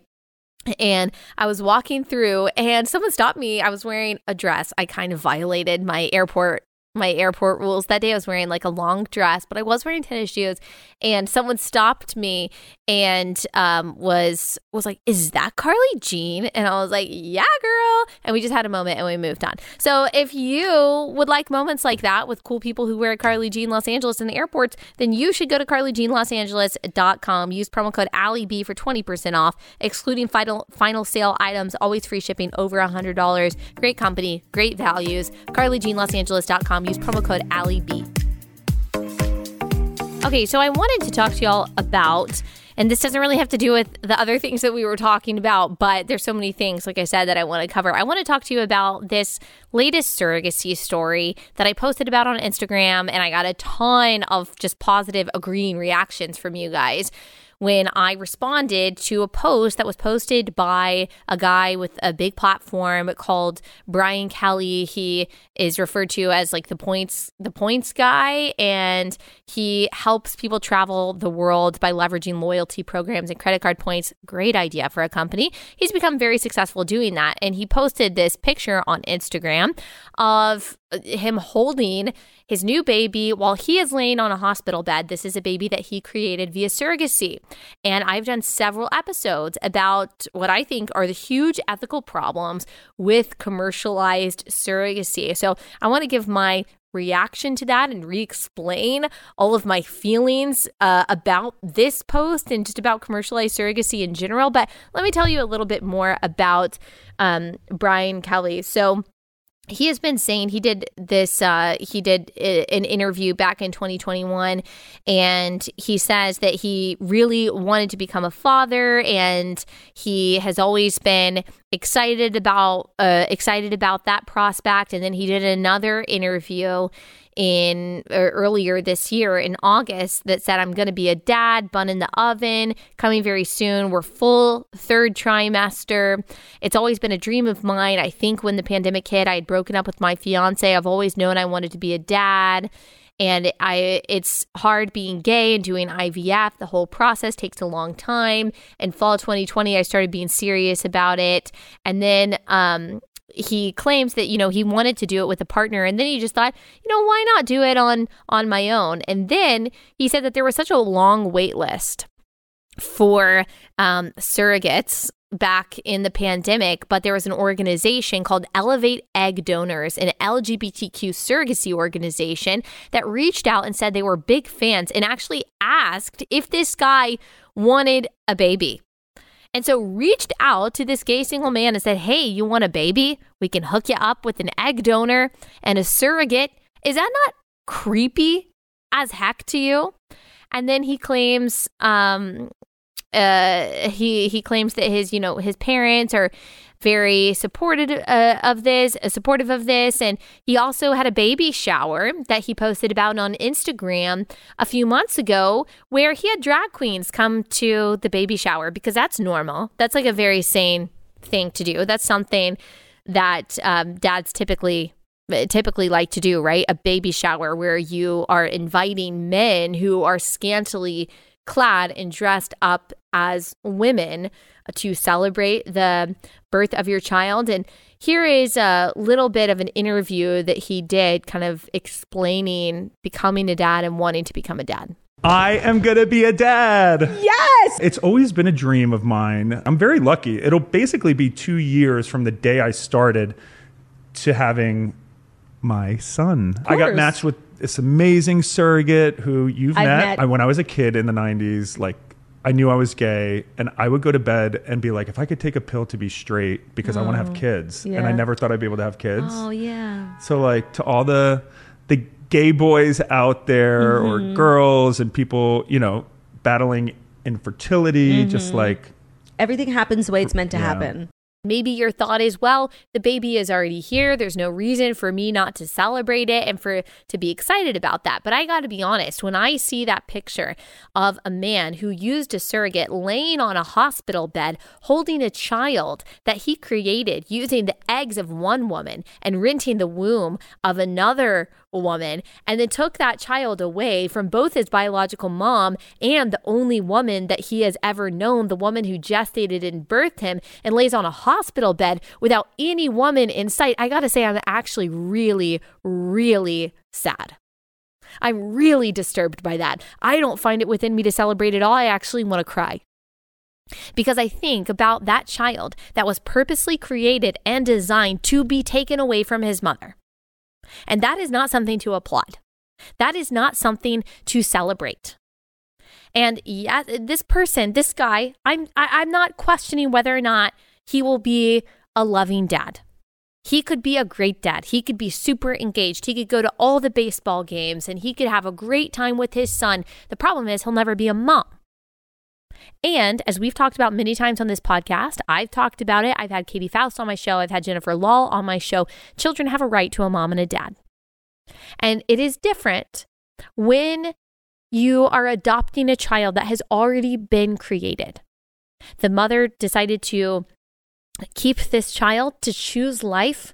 and I was walking through and someone stopped me. I was wearing a dress. I kind of violated my airport my airport rules. That day I was wearing like a long dress, but I was wearing tennis shoes and someone stopped me and um, was was like, "Is that Carly Jean?" And I was like, "Yeah, girl." And we just had a moment and we moved on. So if you would like moments like that with cool people who wear Carly Jean Los Angeles in the airports, then you should go to carlyjeanlosangeles.com. Use promo code AllieB for 20% off, excluding final final sale items, always free shipping over $100. Great company, great values. carlyjeanlosangeles.com. Um, use promo code AllieB. Okay, so I wanted to talk to y'all about and this doesn't really have to do with the other things that we were talking about, but there's so many things, like I said, that I want to cover. I want to talk to you about this latest surrogacy story that I posted about on Instagram, and I got a ton of just positive, agreeing reactions from you guys when I responded to a post that was posted by a guy with a big platform called Brian Kelly. He is referred to as like the points the points guy and he helps people travel the world by leveraging loyalty programs and credit card points. Great idea for a company. He's become very successful doing that and he posted this picture on Instagram of uh, him holding his new baby while he is laying on a hospital bed. This is a baby that he created via surrogacy. And I've done several episodes about what I think are the huge ethical problems with commercialized surrogacy. So I want to give my reaction to that and re explain all of my feelings uh, about this post and just about commercialized surrogacy in general. But let me tell you a little bit more about um, Brian Kelly. So, he has been saying he did this uh, he did an interview back in 2021 and he says that he really wanted to become a father and he has always been excited about uh, excited about that prospect. And then he did another interview in earlier this year in August that said I'm going to be a dad, bun in the oven, coming very soon. We're full third trimester. It's always been a dream of mine. I think when the pandemic hit, I had broken up with my fiance. I've always known I wanted to be a dad and I it's hard being gay and doing IVF. The whole process takes a long time. In fall 2020, I started being serious about it, and then um, he claims that you know he wanted to do it with a partner and then he just thought you know why not do it on on my own and then he said that there was such a long wait list for um, surrogates back in the pandemic, but there was an organization called Elevate Egg Donors, an LGBTQ surrogacy organization that reached out and said they were big fans and actually asked if this guy wanted a baby. And so reached out to this gay single man and said, Hey, you want a baby? We can hook you up with an egg donor and a surrogate. Is that not creepy as heck to you? And then he claims um, uh, he he claims that his you know his parents are very supportive uh, of this, uh, supportive of this, and he also had a baby shower that he posted about on Instagram a few months ago, where he had drag queens come to the baby shower because that's normal. That's like a very sane thing to do. That's something that um, dads typically typically like to do, right? A baby shower where you are inviting men who are scantily clad and dressed up as women uh, to celebrate the birth of your child. And here is a little bit of an interview that he did, kind of explaining becoming a dad and wanting to become a dad. I am gonna be a dad. Yes! It's always been a dream of mine. I'm very lucky. It'll basically be two years from the day I started to having my son. I got matched with this amazing surrogate who you've met. met. I, when I was a kid in the 90s, like I knew I was gay and I would go to bed and be like, if I could take a pill to be straight because I want to have kids. And I Oh, never thought I'd be able to have kids. Oh, yeah. So like to all the the gay boys out there or Mm-hmm. girls and people, you know, battling infertility, Mm-hmm. just like Everything happens the way it's meant to Yeah. happen. Maybe your thought is, well, the baby is already here. There's no reason for me not to celebrate it and for to be excited about that. But I got to be honest, when I see that picture of a man who used a surrogate laying on a hospital bed holding a child that he created using the eggs of one woman and renting the womb of another woman and then took that child away from both his biological mom and the only woman that he has ever known, the woman who gestated and birthed him, and lays on a hospital bed without any woman in sight. I gotta say, I'm actually really, really sad. I'm really disturbed by that. I don't find it within me to celebrate at all. I actually want to cry. Because I think about that child that was purposely created and designed to be taken away from his mother. And that is not something to applaud. That is not something to celebrate. And yeah, this person, this guy, I'm I, I'm not questioning whether or not he will be a loving dad. He could be a great dad. He could be super engaged. He could go to all the baseball games and he could have a great time with his son. The problem is he'll never be a mom. And as we've talked about many times on this podcast, I've talked about it. I've had Katie Faust on my show. I've had Jennifer Lahl on my show. Children have a right to a mom and a dad. And it is different when you are adopting a child that has already been created. The mother decided to keep this child, to choose life,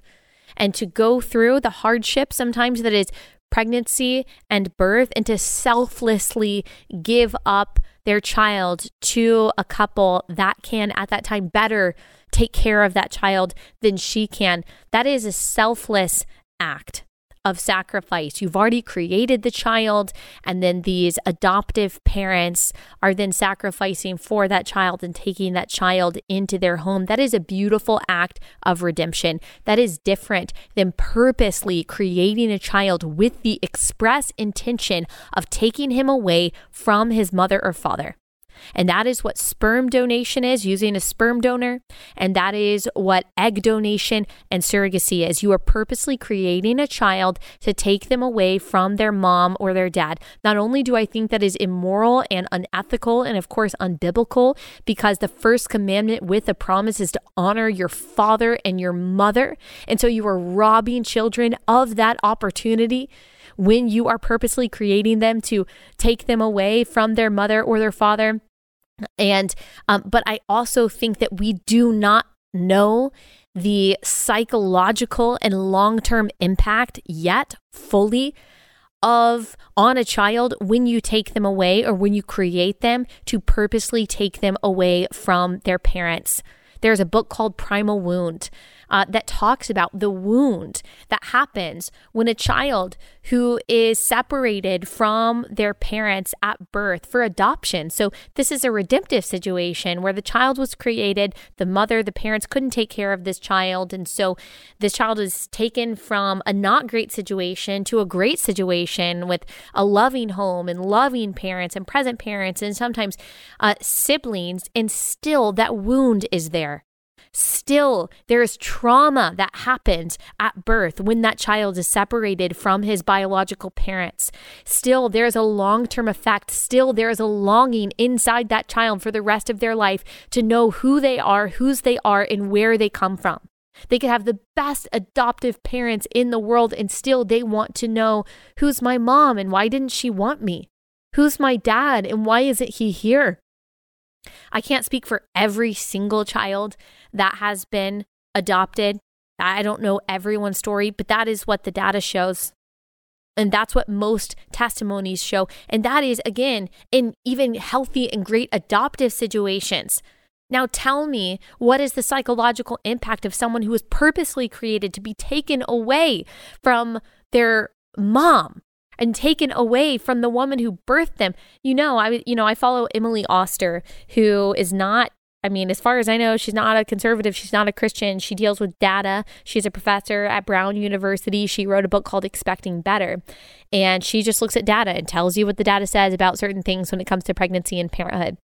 and to go through the hardship sometimes that is pregnancy and birth, and to selflessly give up their child to a couple that can, at that time, better take care of that child than she can. That is a selfless act of sacrifice. You've already created the child, and then these adoptive parents are then sacrificing for that child and taking that child into their home. That is a beautiful act of redemption. That is different than purposely creating a child with the express intention of taking him away from his mother or father. And that is what sperm donation is using a sperm donor. And that is what egg donation and surrogacy is. You are purposely creating a child to take them away from their mom or their dad. Not only do I think that is immoral and unethical and, of course, unbiblical, because the first commandment with a promise is to honor your father and your mother. And so you are robbing children of that opportunity when you are purposely creating them to take them away from their mother or their father. And, um, but I also think that we do not know the psychological and long term impact yet fully of on a child when you take them away or when you create them to purposely take them away from their parents. There's a book called Primal Wound uh, that talks about the wound that happens when a child who is separated from their parents at birth for adoption. So, this is a redemptive situation where the child was created, the mother, the parents couldn't take care of this child. And so, this child is taken from a not great situation to a great situation with a loving home and loving parents and present parents and sometimes uh, siblings. And still, that wound is there. Still, there is trauma that happens at birth when that child is separated from his biological parents. Still, there is a long term effect. Still, there is a longing inside that child for the rest of their life to know who they are, whose they are, and where they come from. They could have the best adoptive parents in the world, and still they want to know who's my mom and why didn't she want me? Who's my dad and why isn't he here? I can't speak for every single child that has been adopted. I don't know everyone's story, but that is what the data shows. And that's what most testimonies show. And that is, again, in even healthy and great adoptive situations. Now, tell me what is the psychological impact of someone who was purposely created to be taken away from their mom and taken away from the woman who birthed them. You know, I you know, I follow Emily Oster, who is not I mean, as far as I know, she's not a conservative. She's not a Christian. She deals with data. She's a professor at Brown University. She wrote a book called Expecting Better. And she just looks at data and tells you what the data says about certain things when it comes to pregnancy and parenthood.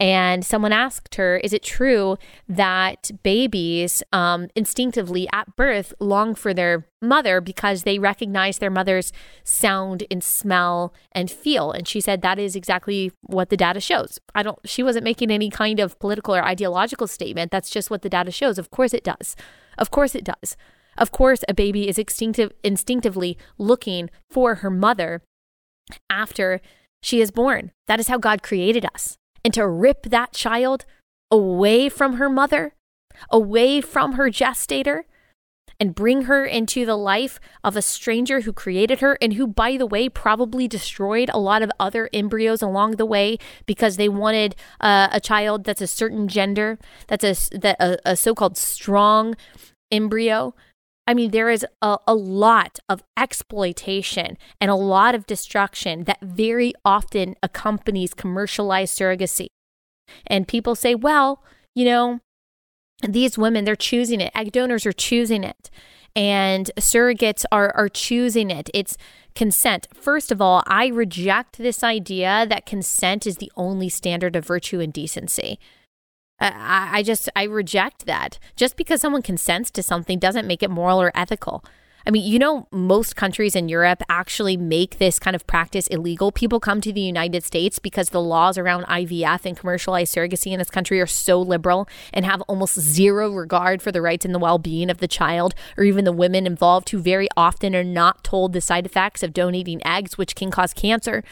And someone asked her, Is it true that babies um, instinctively at birth long for their mother because they recognize their mother's sound and smell and feel? And she said, That is exactly what the data shows. I don't, she wasn't making any kind of political or ideological statement. That's just what the data shows. Of course it does. Of course it does. Of course, a baby is instinctive, instinctively looking for her mother after she is born. That is how God created us and to rip that child away from her mother, away from her gestator, and bring her into the life of a stranger who created her and who, by the way, probably destroyed a lot of other embryos along the way because they wanted uh, a child that's a certain gender, that's a, that, a, a so called strong embryo. I mean, there is a, a lot of exploitation and a lot of destruction that very often accompanies commercialized surrogacy. And people say, well, you know, these women, they're choosing it. Egg donors are choosing it. And surrogates are, are choosing it. It's consent. First of all, I reject this idea that consent is the only standard of virtue and decency. I, I just, I reject that. Just because someone consents to something doesn't make it moral or ethical. I mean, you know, most countries in Europe actually make this kind of practice illegal. People come to the United States because the laws around IVF and commercialized surrogacy in this country are so liberal and have almost zero regard for the rights and the well being of the child or even the women involved who very often are not told the side effects of donating eggs, which can cause cancer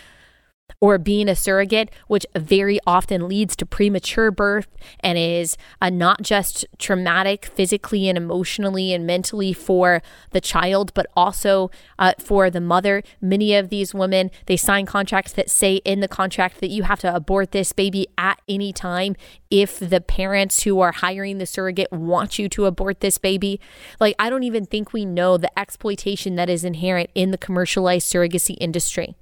or being a surrogate, which very often leads to premature birth and is uh, not just traumatic physically and emotionally and mentally for the child, but also uh, for the mother. Many of these women, they sign contracts that say in the contract that you have to abort this baby at any time if the parents who are hiring the surrogate want you to abort this baby. Like, I don't even think we know the exploitation that is inherent in the commercialized surrogacy industry.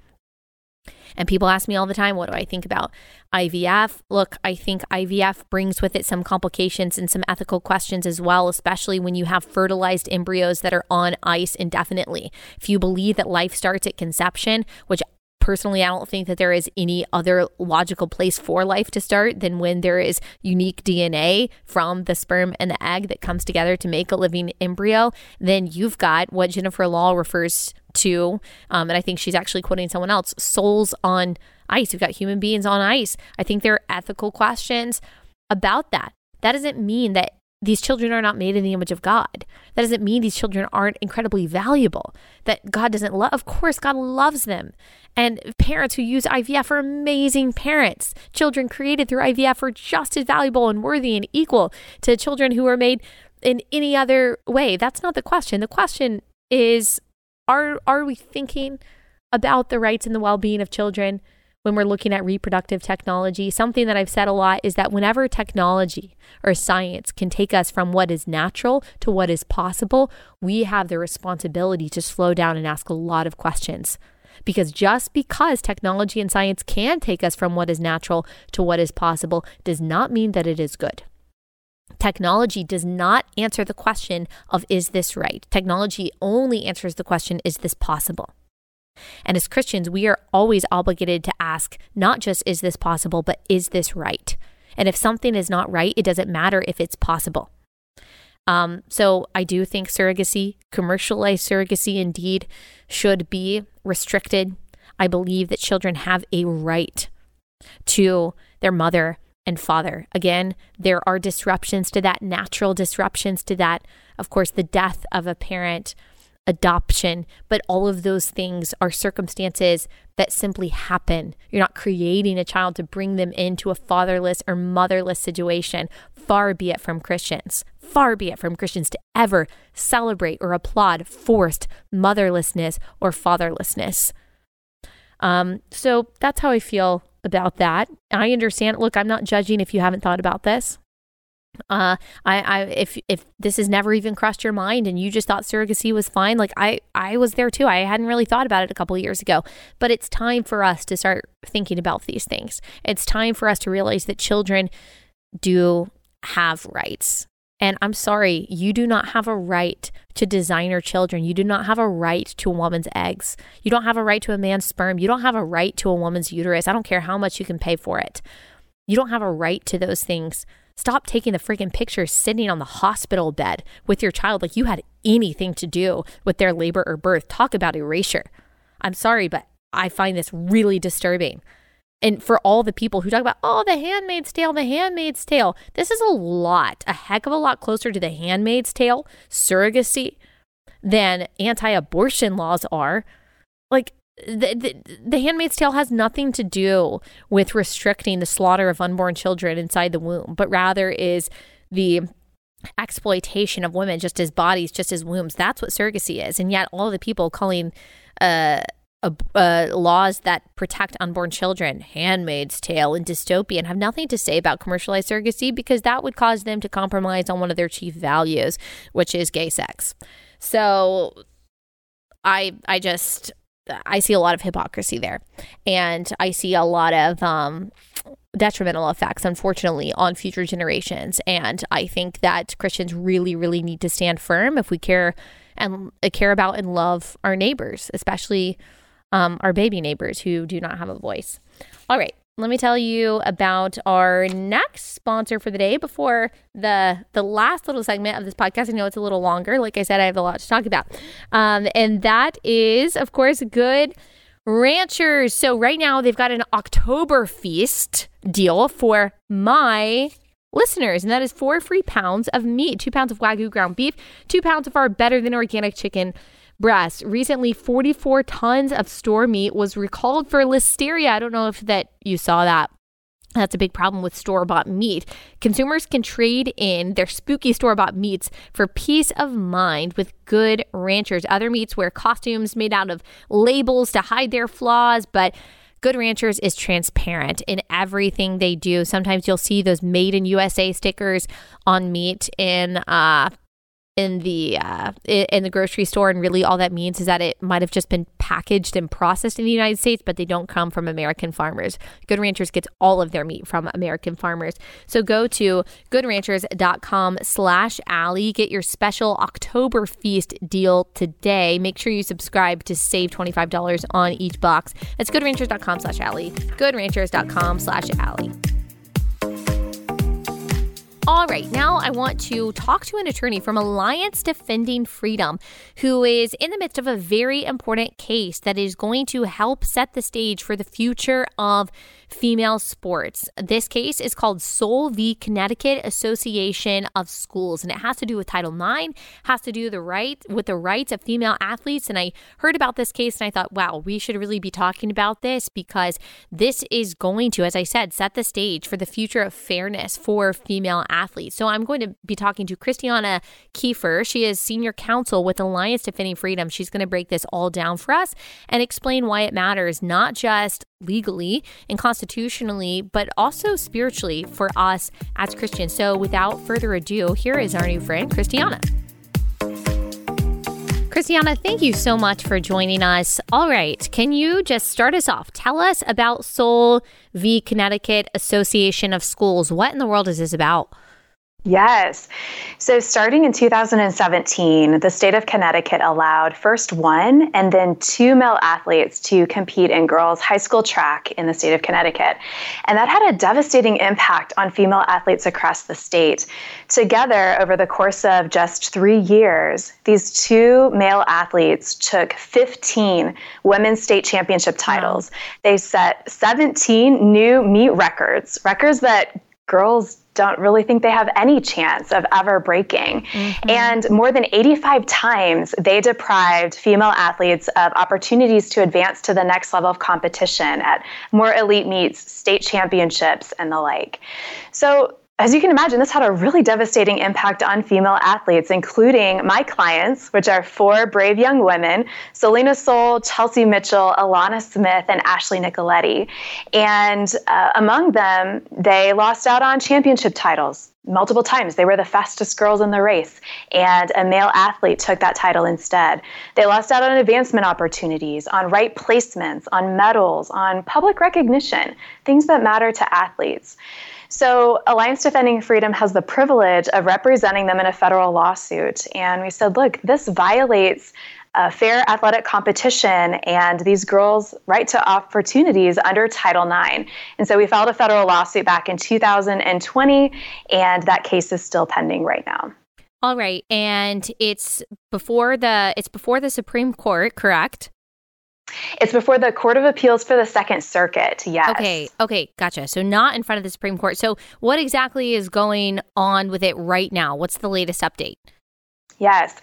And people ask me all the time, what do I think about IVF? Look, I think IVF brings with it some complications and some ethical questions as well, especially when you have fertilized embryos that are on ice indefinitely. If you believe that life starts at conception, which personally, I don't think that there is any other logical place for life to start than when there is unique DNA from the sperm and the egg that comes together to make a living embryo. Then you've got what Jennifer Lahl refers to, um, and I think she's actually quoting someone else souls on ice. We've got human beings on ice. I think there are ethical questions about that. That doesn't mean that these children are not made in the image of God. That doesn't mean these children aren't incredibly valuable, that God doesn't love. Of course, God loves them. And parents who use IVF are amazing parents. Children created through IVF are just as valuable and worthy and equal to children who are made in any other way. That's not the question. The question is are are we thinking about the rights and the well-being of children? when we're looking at reproductive technology, something that I've said a lot is that whenever technology or science can take us from what is natural to what is possible, we have the responsibility to slow down and ask a lot of questions. Because just because technology and science can take us from what is natural to what is possible does not mean that it is good. Technology does not answer the question of is this right? Technology only answers the question is this possible? And as Christians, we are always obligated to ask not just, is this possible, but is this right? And if something is not right, it doesn't matter if it's possible. Um, so I do think surrogacy, commercialized surrogacy, indeed should be restricted. I believe that children have a right to their mother and father. Again, there are disruptions to that, natural disruptions to that. Of course, the death of a parent adoption, but all of those things are circumstances that simply happen. You're not creating a child to bring them into a fatherless or motherless situation. Far be it from Christians, far be it from Christians to ever celebrate or applaud forced motherlessness or fatherlessness. Um, so that's how I feel about that. I understand. Look, I'm not judging if you haven't thought about this. uh, I, I, if if this has never even crossed your mind and you just thought surrogacy was fine, like I, I was there too. I hadn't really thought about it a couple years ago, but it's time for us to start thinking about these things. It's time for us to realize that children do have rights. And I'm sorry, you do not have a right to designer children. You do not have a right to a woman's eggs. You don't have a right to a man's sperm. You don't have a right to a woman's uterus. I don't care how much you can pay for it. You don't have a right to those things. Stop taking the freaking pictures sitting on the hospital bed with your child like you had anything to do with their labor or birth. Talk about erasure. I'm sorry, but I find this really disturbing. And for all the people who talk about, oh, the handmaid's tale, the handmaid's tale, this is a lot, a heck of a lot closer to the handmaid's tale, surrogacy, than anti abortion laws are. Like, the, the, the Handmaid's Tale has nothing to do with restricting the slaughter of unborn children inside the womb, but rather is the exploitation of women just as bodies, just as wombs. That's what surrogacy is. And yet, all the people calling uh, uh, uh, laws that protect unborn children, Handmaid's Tale, and dystopian have nothing to say about commercialized surrogacy because that would cause them to compromise on one of their chief values, which is gay sex. So, I I just I see a lot of hypocrisy there, and I see a lot of um, detrimental effects, unfortunately, on future generations. And I think that Christians really, really need to stand firm if we care and uh, care about and love our neighbors, especially um, our baby neighbors who do not have a voice. All right, let me tell you about our next sponsor for the day before the the last little segment of this podcast. I know it's a little longer. Like I said, I have a lot to talk about, um, and that is, of course, good ranchers. So right now they've got an October feast deal for my listeners, and that is four free pounds of meat, two pounds of wagyu ground beef, two pounds of our better than organic chicken breast. Recently, 44 tons of store meat was recalled for listeria. I don't know if that you saw that. That's a big problem with store bought meat. Consumers can trade in their spooky store bought meats for peace of mind with good ranchers. Other meats wear costumes made out of labels to hide their flaws, but Good Ranchers is transparent in everything they do. Sometimes you'll see those made in USA stickers on meat in uh, in the uh, in the grocery store, and really all that means is that it might have just been packaged and processed in the United States, but they don't come from American farmers. Good Ranchers gets all of their meat from American farmers. So go to goodranchers.com/slash Allie. Get your special October feast deal today. Make sure you subscribe to save twenty five dollars on each box. That's goodranchers.com/slash Allie. All right, now I want to talk to an attorney from Alliance Defending Freedom who is in the midst of a very important case that is going to help set the stage for the future of female sports. This case is called Soule v. Connecticut Association of Schools, and it has to do with Title IX, has to do the right with the rights of female athletes. And I heard about this case and I thought, wow, we should really be talking about this because this is going to, as I said, set the stage for the future of fairness for female athletes. So I'm going to be talking to Christiana Kiefer. She is senior counsel with Alliance Defending Freedom. She's going to break this all down for us and explain why it matters, not just legally and constitutionally, but also spiritually for us as Christians. So, without further ado, here is our new friend, Christiana. Christiana, thank you so much for joining us. All right, can you just start us off? Tell us about Soule v. Connecticut Association of Schools. What in the world is this about? Yes. So, starting in 2017, the state of Connecticut allowed first one and then two male athletes to compete in girls' high school track in the state of Connecticut. And that had a devastating impact on female athletes across the state. Together, over the course of just three years, these two male athletes took 15 women's state championship titles. Wow. They set 17 new meet records, records that girls don't really think they have any chance of ever breaking. Mm-hmm. And more than 85 times, they deprived female athletes of opportunities to advance to the next level of competition at more elite meets, state championships, and the like. So, as you can imagine, this had a really devastating impact on female athletes, including my clients, which are four brave young women Selina Soule, Chelsea Mitchell, Alanna Smith, and Ashley Nicoletti. And uh, among them, they lost out on championship titles multiple times. They were the fastest girls in the race, and a male athlete took that title instead. They lost out on advancement opportunities, on right placements, on medals, on public recognition, things that matter to athletes. So, Alliance Defending Freedom has the privilege of representing them in a federal lawsuit. And we said, look, this violates fair athletic competition and these girls' right to opportunities under Title IX. And so we filed a federal lawsuit back in 2020, and that case is still pending right now. All right, and it's before the it's before the Supreme Court, correct? It's before the Court of Appeals for the Second Circuit. Yes. Okay. Okay. Gotcha. So not in front of the Supreme Court. So what exactly is going on with it right now? What's the latest update? Yes.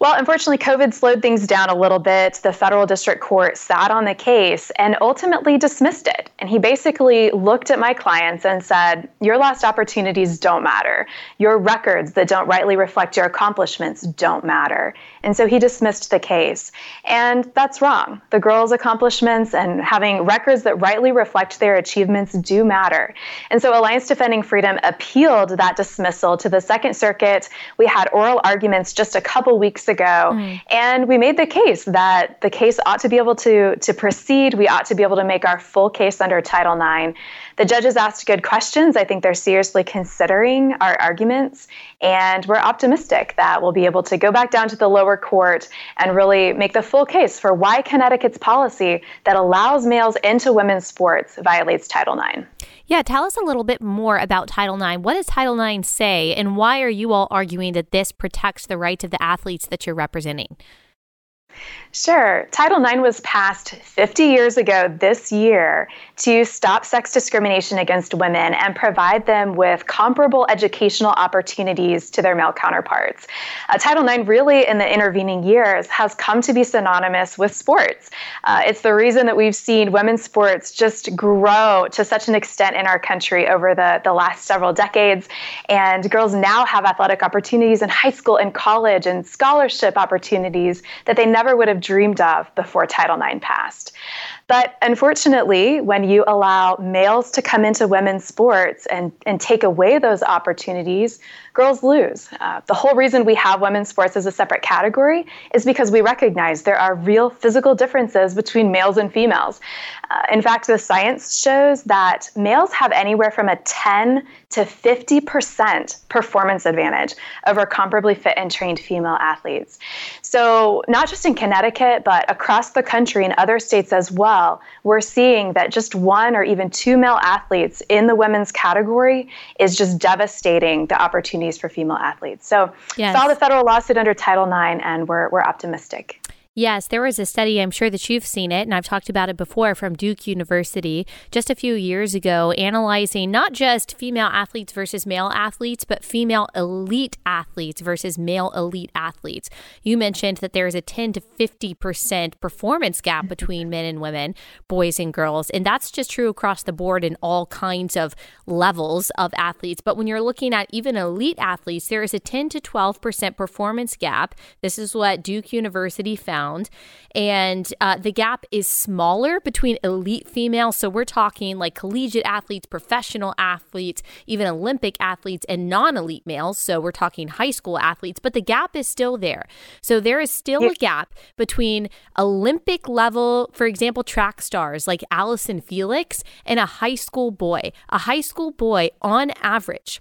Well, unfortunately, COVID slowed things down a little bit. The federal district court sat on the case and ultimately dismissed it. And he basically looked at my clients and said, Your lost opportunities don't matter. Your records that don't rightly reflect your accomplishments don't matter. And so he dismissed the case. And that's wrong. The girls' accomplishments and having records that rightly reflect their achievements do matter. And so Alliance Defending Freedom appealed that dismissal to the Second Circuit. We had oral arguments just a couple weeks ago, mm. and we made the case that the case ought to be able to, to proceed. We ought to be able to make our full case under Title IX the judges asked good questions. I think they're seriously considering our arguments, and we're optimistic that we'll be able to go back down to the lower court and really make the full case for why Connecticut's policy that allows males into women's sports violates Title IX. Yeah, tell us a little bit more about Title IX. What does Title IX say, and why are you all arguing that this protects the rights of the athletes that you're representing? Sure. Title IX was passed 50 years ago this year to stop sex discrimination against women and provide them with comparable educational opportunities to their male counterparts. Uh, Title IX, really, in the intervening years, has come to be synonymous with sports. Uh, it's the reason that we've seen women's sports just grow to such an extent in our country over the, the last several decades. And girls now have athletic opportunities in high school and college and scholarship opportunities that they never would have dreamed of before Title IX passed. But unfortunately, when you allow males to come into women's sports and, and take away those opportunities, girls lose. Uh, the whole reason we have women's sports as a separate category is because we recognize there are real physical differences between males and females. Uh, in fact, the science shows that males have anywhere from a 10 to 50% performance advantage over comparably fit and trained female athletes. So, not just in Connecticut, but across the country and other states as well, we're seeing that just one or even two male athletes in the women's category is just devastating the opportunities for female athletes. So, yes. filed a federal lawsuit under Title IX, and we're, we're optimistic. Yes, there was a study, I'm sure that you've seen it, and I've talked about it before from Duke University just a few years ago, analyzing not just female athletes versus male athletes, but female elite athletes versus male elite athletes. You mentioned that there is a 10 to 50% performance gap mm-hmm. between men and women, boys and girls, and that's just true across the board in all kinds of levels of athletes. But when you're looking at even elite athletes, there is a 10 to 12% performance gap. This is what Duke University found pound. And uh, the gap is smaller between elite females. So we're talking like collegiate athletes, professional athletes, even Olympic athletes, and non elite males. So we're talking high school athletes, but the gap is still there. So there is still a gap between Olympic level, for example, track stars like Allyson Felix and a high school boy. A high school boy, on average,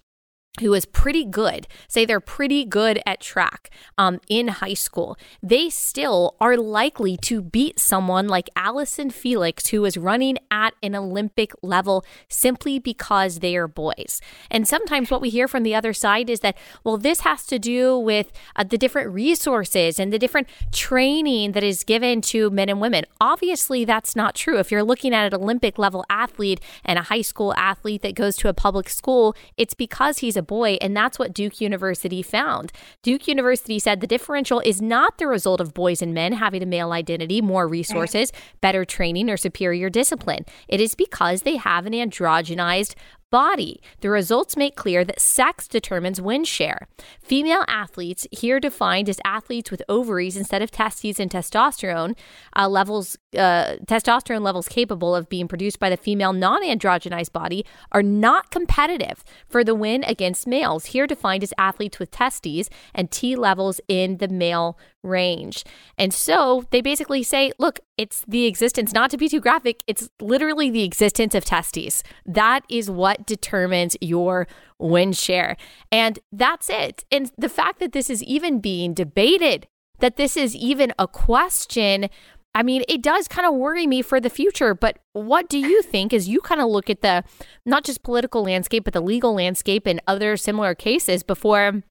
who is pretty good, say they're pretty good at track um, in high school, they still are likely to beat someone like Allyson Felix, who is running at an Olympic level simply because they are boys. And sometimes what we hear from the other side is that, well, this has to do with uh, the different resources and the different training that is given to men and women. Obviously, that's not true. If you're looking at an Olympic level athlete and a high school athlete that goes to a public school, it's because he's a boy. And that's what Duke University found. Duke University said the differential is not the result of boys and men having a male identity, more resources, better training, or superior discipline. It is because they have an androgenized body. The results make clear that sex determines win share. Female athletes, here defined as athletes with ovaries instead of testes and testosterone uh, levels, uh, testosterone levels capable of being produced by the female non-androgenized body, are not competitive for the win against males. Here defined as athletes with testes and T levels in the male range. And so they basically say, look, it's the existence, not to be too graphic, it's literally the existence of testes. That is what determines your win share. And that's it. And the fact that this is even being debated, that this is even a question. I mean, it does kind of worry me for the future, but what do you think as you kind of look at the not just political landscape, but the legal landscape and other similar cases before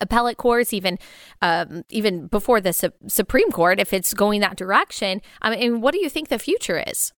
appellate courts, even um, even before the su- Supreme Court, if it's going that direction. I mean, what do you think the future is?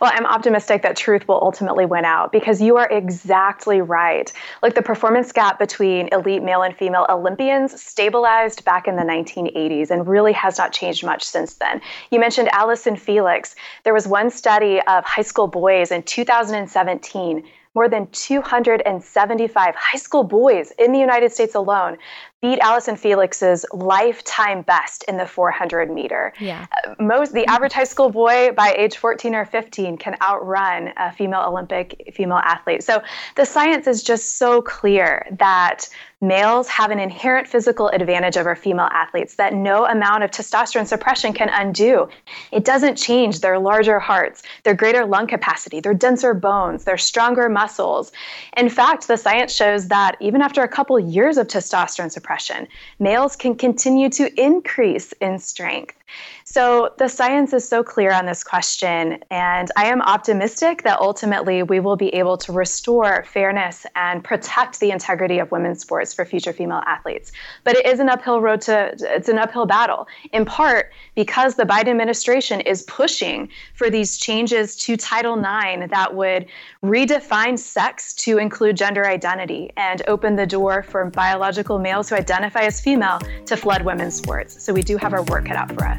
Well, I'm optimistic that truth will ultimately win out because you are exactly right. Like the performance gap between elite male and female Olympians stabilized back in the 1980s and really has not changed much since then. You mentioned Allyson Felix. There was one study of high school boys in 2017 more than 275 high school boys in the United States alone beat Allyson Felix's lifetime best in the 400 meter. Yeah. Most the mm-hmm. average high school boy by age 14 or 15 can outrun a female Olympic female athlete. So the science is just so clear that males have an inherent physical advantage over female athletes that no amount of testosterone suppression can undo. It doesn't change their larger hearts, their greater lung capacity, their denser bones, their stronger muscles. In fact, the science shows that even after a couple years of testosterone suppression, depression. Males can continue to increase in strength. So the science is so clear on this question, and I am optimistic that ultimately we will be able to restore fairness and protect the integrity of women's sports for future female athletes. But it is an uphill road to it's an uphill battle, in part because the Biden administration is pushing for these changes to Title IX that would redefine sex to include gender identity and open the door for biological males who identify as female to flood women's sports. So we do have our work cut out for us.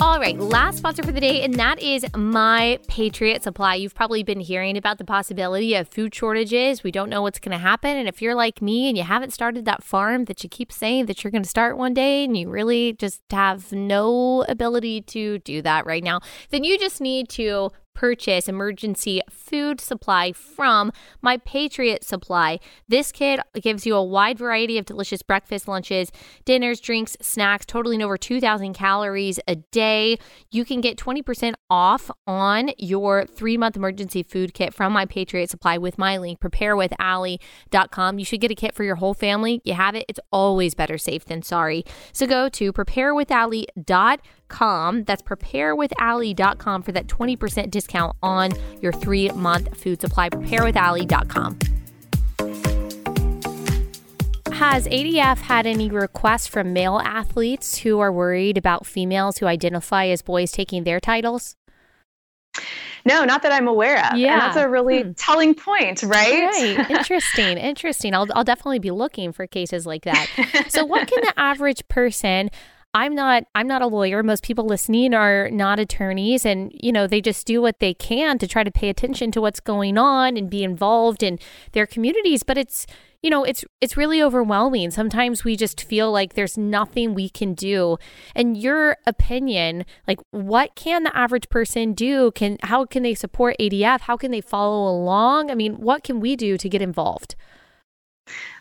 All right, last sponsor for the day, and that is My Patriot Supply. You've probably been hearing about the possibility of food shortages. We don't know what's going to happen. And if you're like me and you haven't started that farm that you keep saying that you're going to start one day, and you really just have no ability to do that right now, then you just need to purchase emergency food supply from My Patriot Supply. This kit gives you a wide variety of delicious breakfast, lunches, dinners, drinks, snacks, totaling over 2,000 calories a day. You can get 20% off on your three month emergency food kit from My Patriot Supply with my link, preparewithallie.com. You should get a kit for your whole family. You have it, it's always better safe than sorry. So go to preparewithallie.com preparewithallie.com. That's preparewithallie.com for that 20% discount on your three month food supply. Preparewithallie.com. Has ADF had any requests from male athletes who are worried about females who identify as boys taking their titles? No, not that I'm aware of. Yeah. And that's a really hmm. telling point, right? Right. (laughs) Interesting. Interesting. I'll, I'll definitely be looking for cases like that. so, what can the (laughs) average person I'm not I'm not a lawyer. Most people listening are not attorneys and you know, they just do what they can to try to pay attention to what's going on and be involved in their communities, but it's you know, it's it's really overwhelming. Sometimes we just feel like there's nothing we can do. And your opinion, like what can the average person do? Can how can they support ADF? How can they follow along? I mean, what can we do to get involved?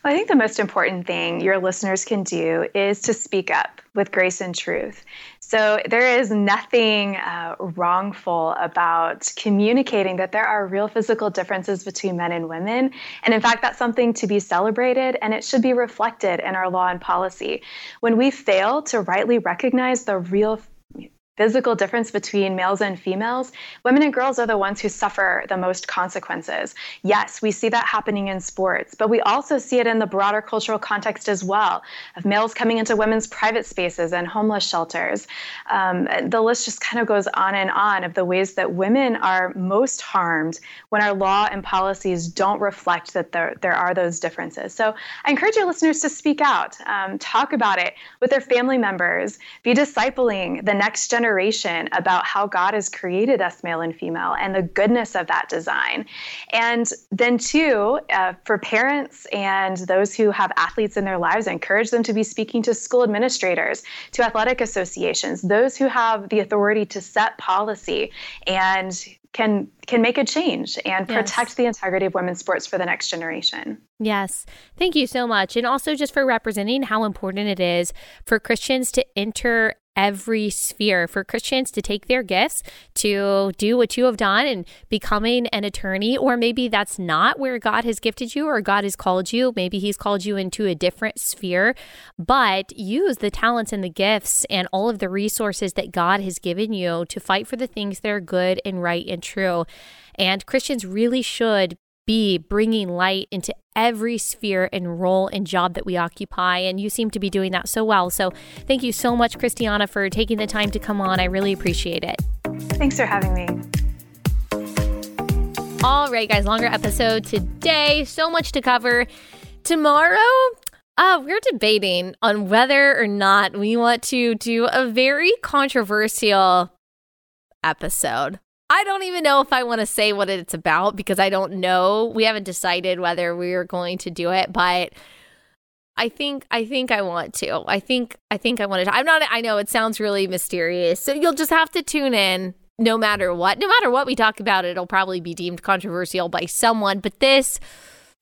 I think the most important thing your listeners can do is to speak up with grace and truth. So, there is nothing uh, wrongful about communicating that there are real physical differences between men and women. And in fact, that's something to be celebrated and it should be reflected in our law and policy. When we fail to rightly recognize the real physical difference between males and females, women and girls are the ones who suffer the most consequences. Yes, we see that happening in sports, but we also see it in the broader cultural context as well of males coming into women's private spaces and homeless shelters. Um, the list just kind of goes on and on of the ways that women are most harmed when our law and policies don't reflect that there, there are those differences. So I encourage your listeners to speak out, um, talk about it with their family members, be discipling the next generation generation about how God has created us male and female and the goodness of that design. And then, two, uh, for parents and those who have athletes in their lives, I encourage them to be speaking to school administrators, to athletic associations, those who have the authority to set policy and can can make a change and protect yes. the integrity of women's sports for the next generation. Yes. Thank you so much. And also just for representing how important it is for Christians to enter every sphere for Christians to take their gifts to do what you have done and becoming an attorney, or maybe that's not where God has gifted you or God has called you. Maybe He's called you into a different sphere, but use the talents and the gifts and all of the resources that God has given you to fight for the things that are good and right and true. And Christians really should be bringing light into every sphere and role and job that we occupy. And you seem to be doing that so well. So thank you so much, Christiana, for taking the time to come on. I really appreciate it. Thanks for having me. All right, guys, longer episode today. So much to cover. Tomorrow, uh, we're debating on whether or not we want to do a very controversial episode. I don't even know if I want to say what it's about because I don't know. We haven't decided whether we are going to do it, but I think I think I want to. I think I think I want to. I'm not I know it sounds really mysterious. So you'll just have to tune in no matter what. No matter what we talk about, it'll probably be deemed controversial by someone, but this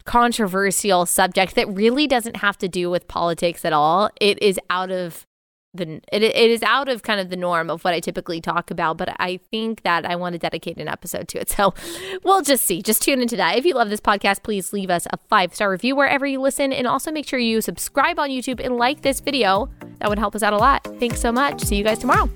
controversial subject that really doesn't have to do with politics at all. It is out of the it, it is out of kind of the norm of what I typically talk about, but I think that I want to dedicate an episode to it. (laughs) So we'll just see. Just tune into that. If you love this podcast, please leave us a five star review wherever you listen, and also make sure you subscribe on YouTube and like this video. That would help us out a lot. Thanks so much. See you guys tomorrow.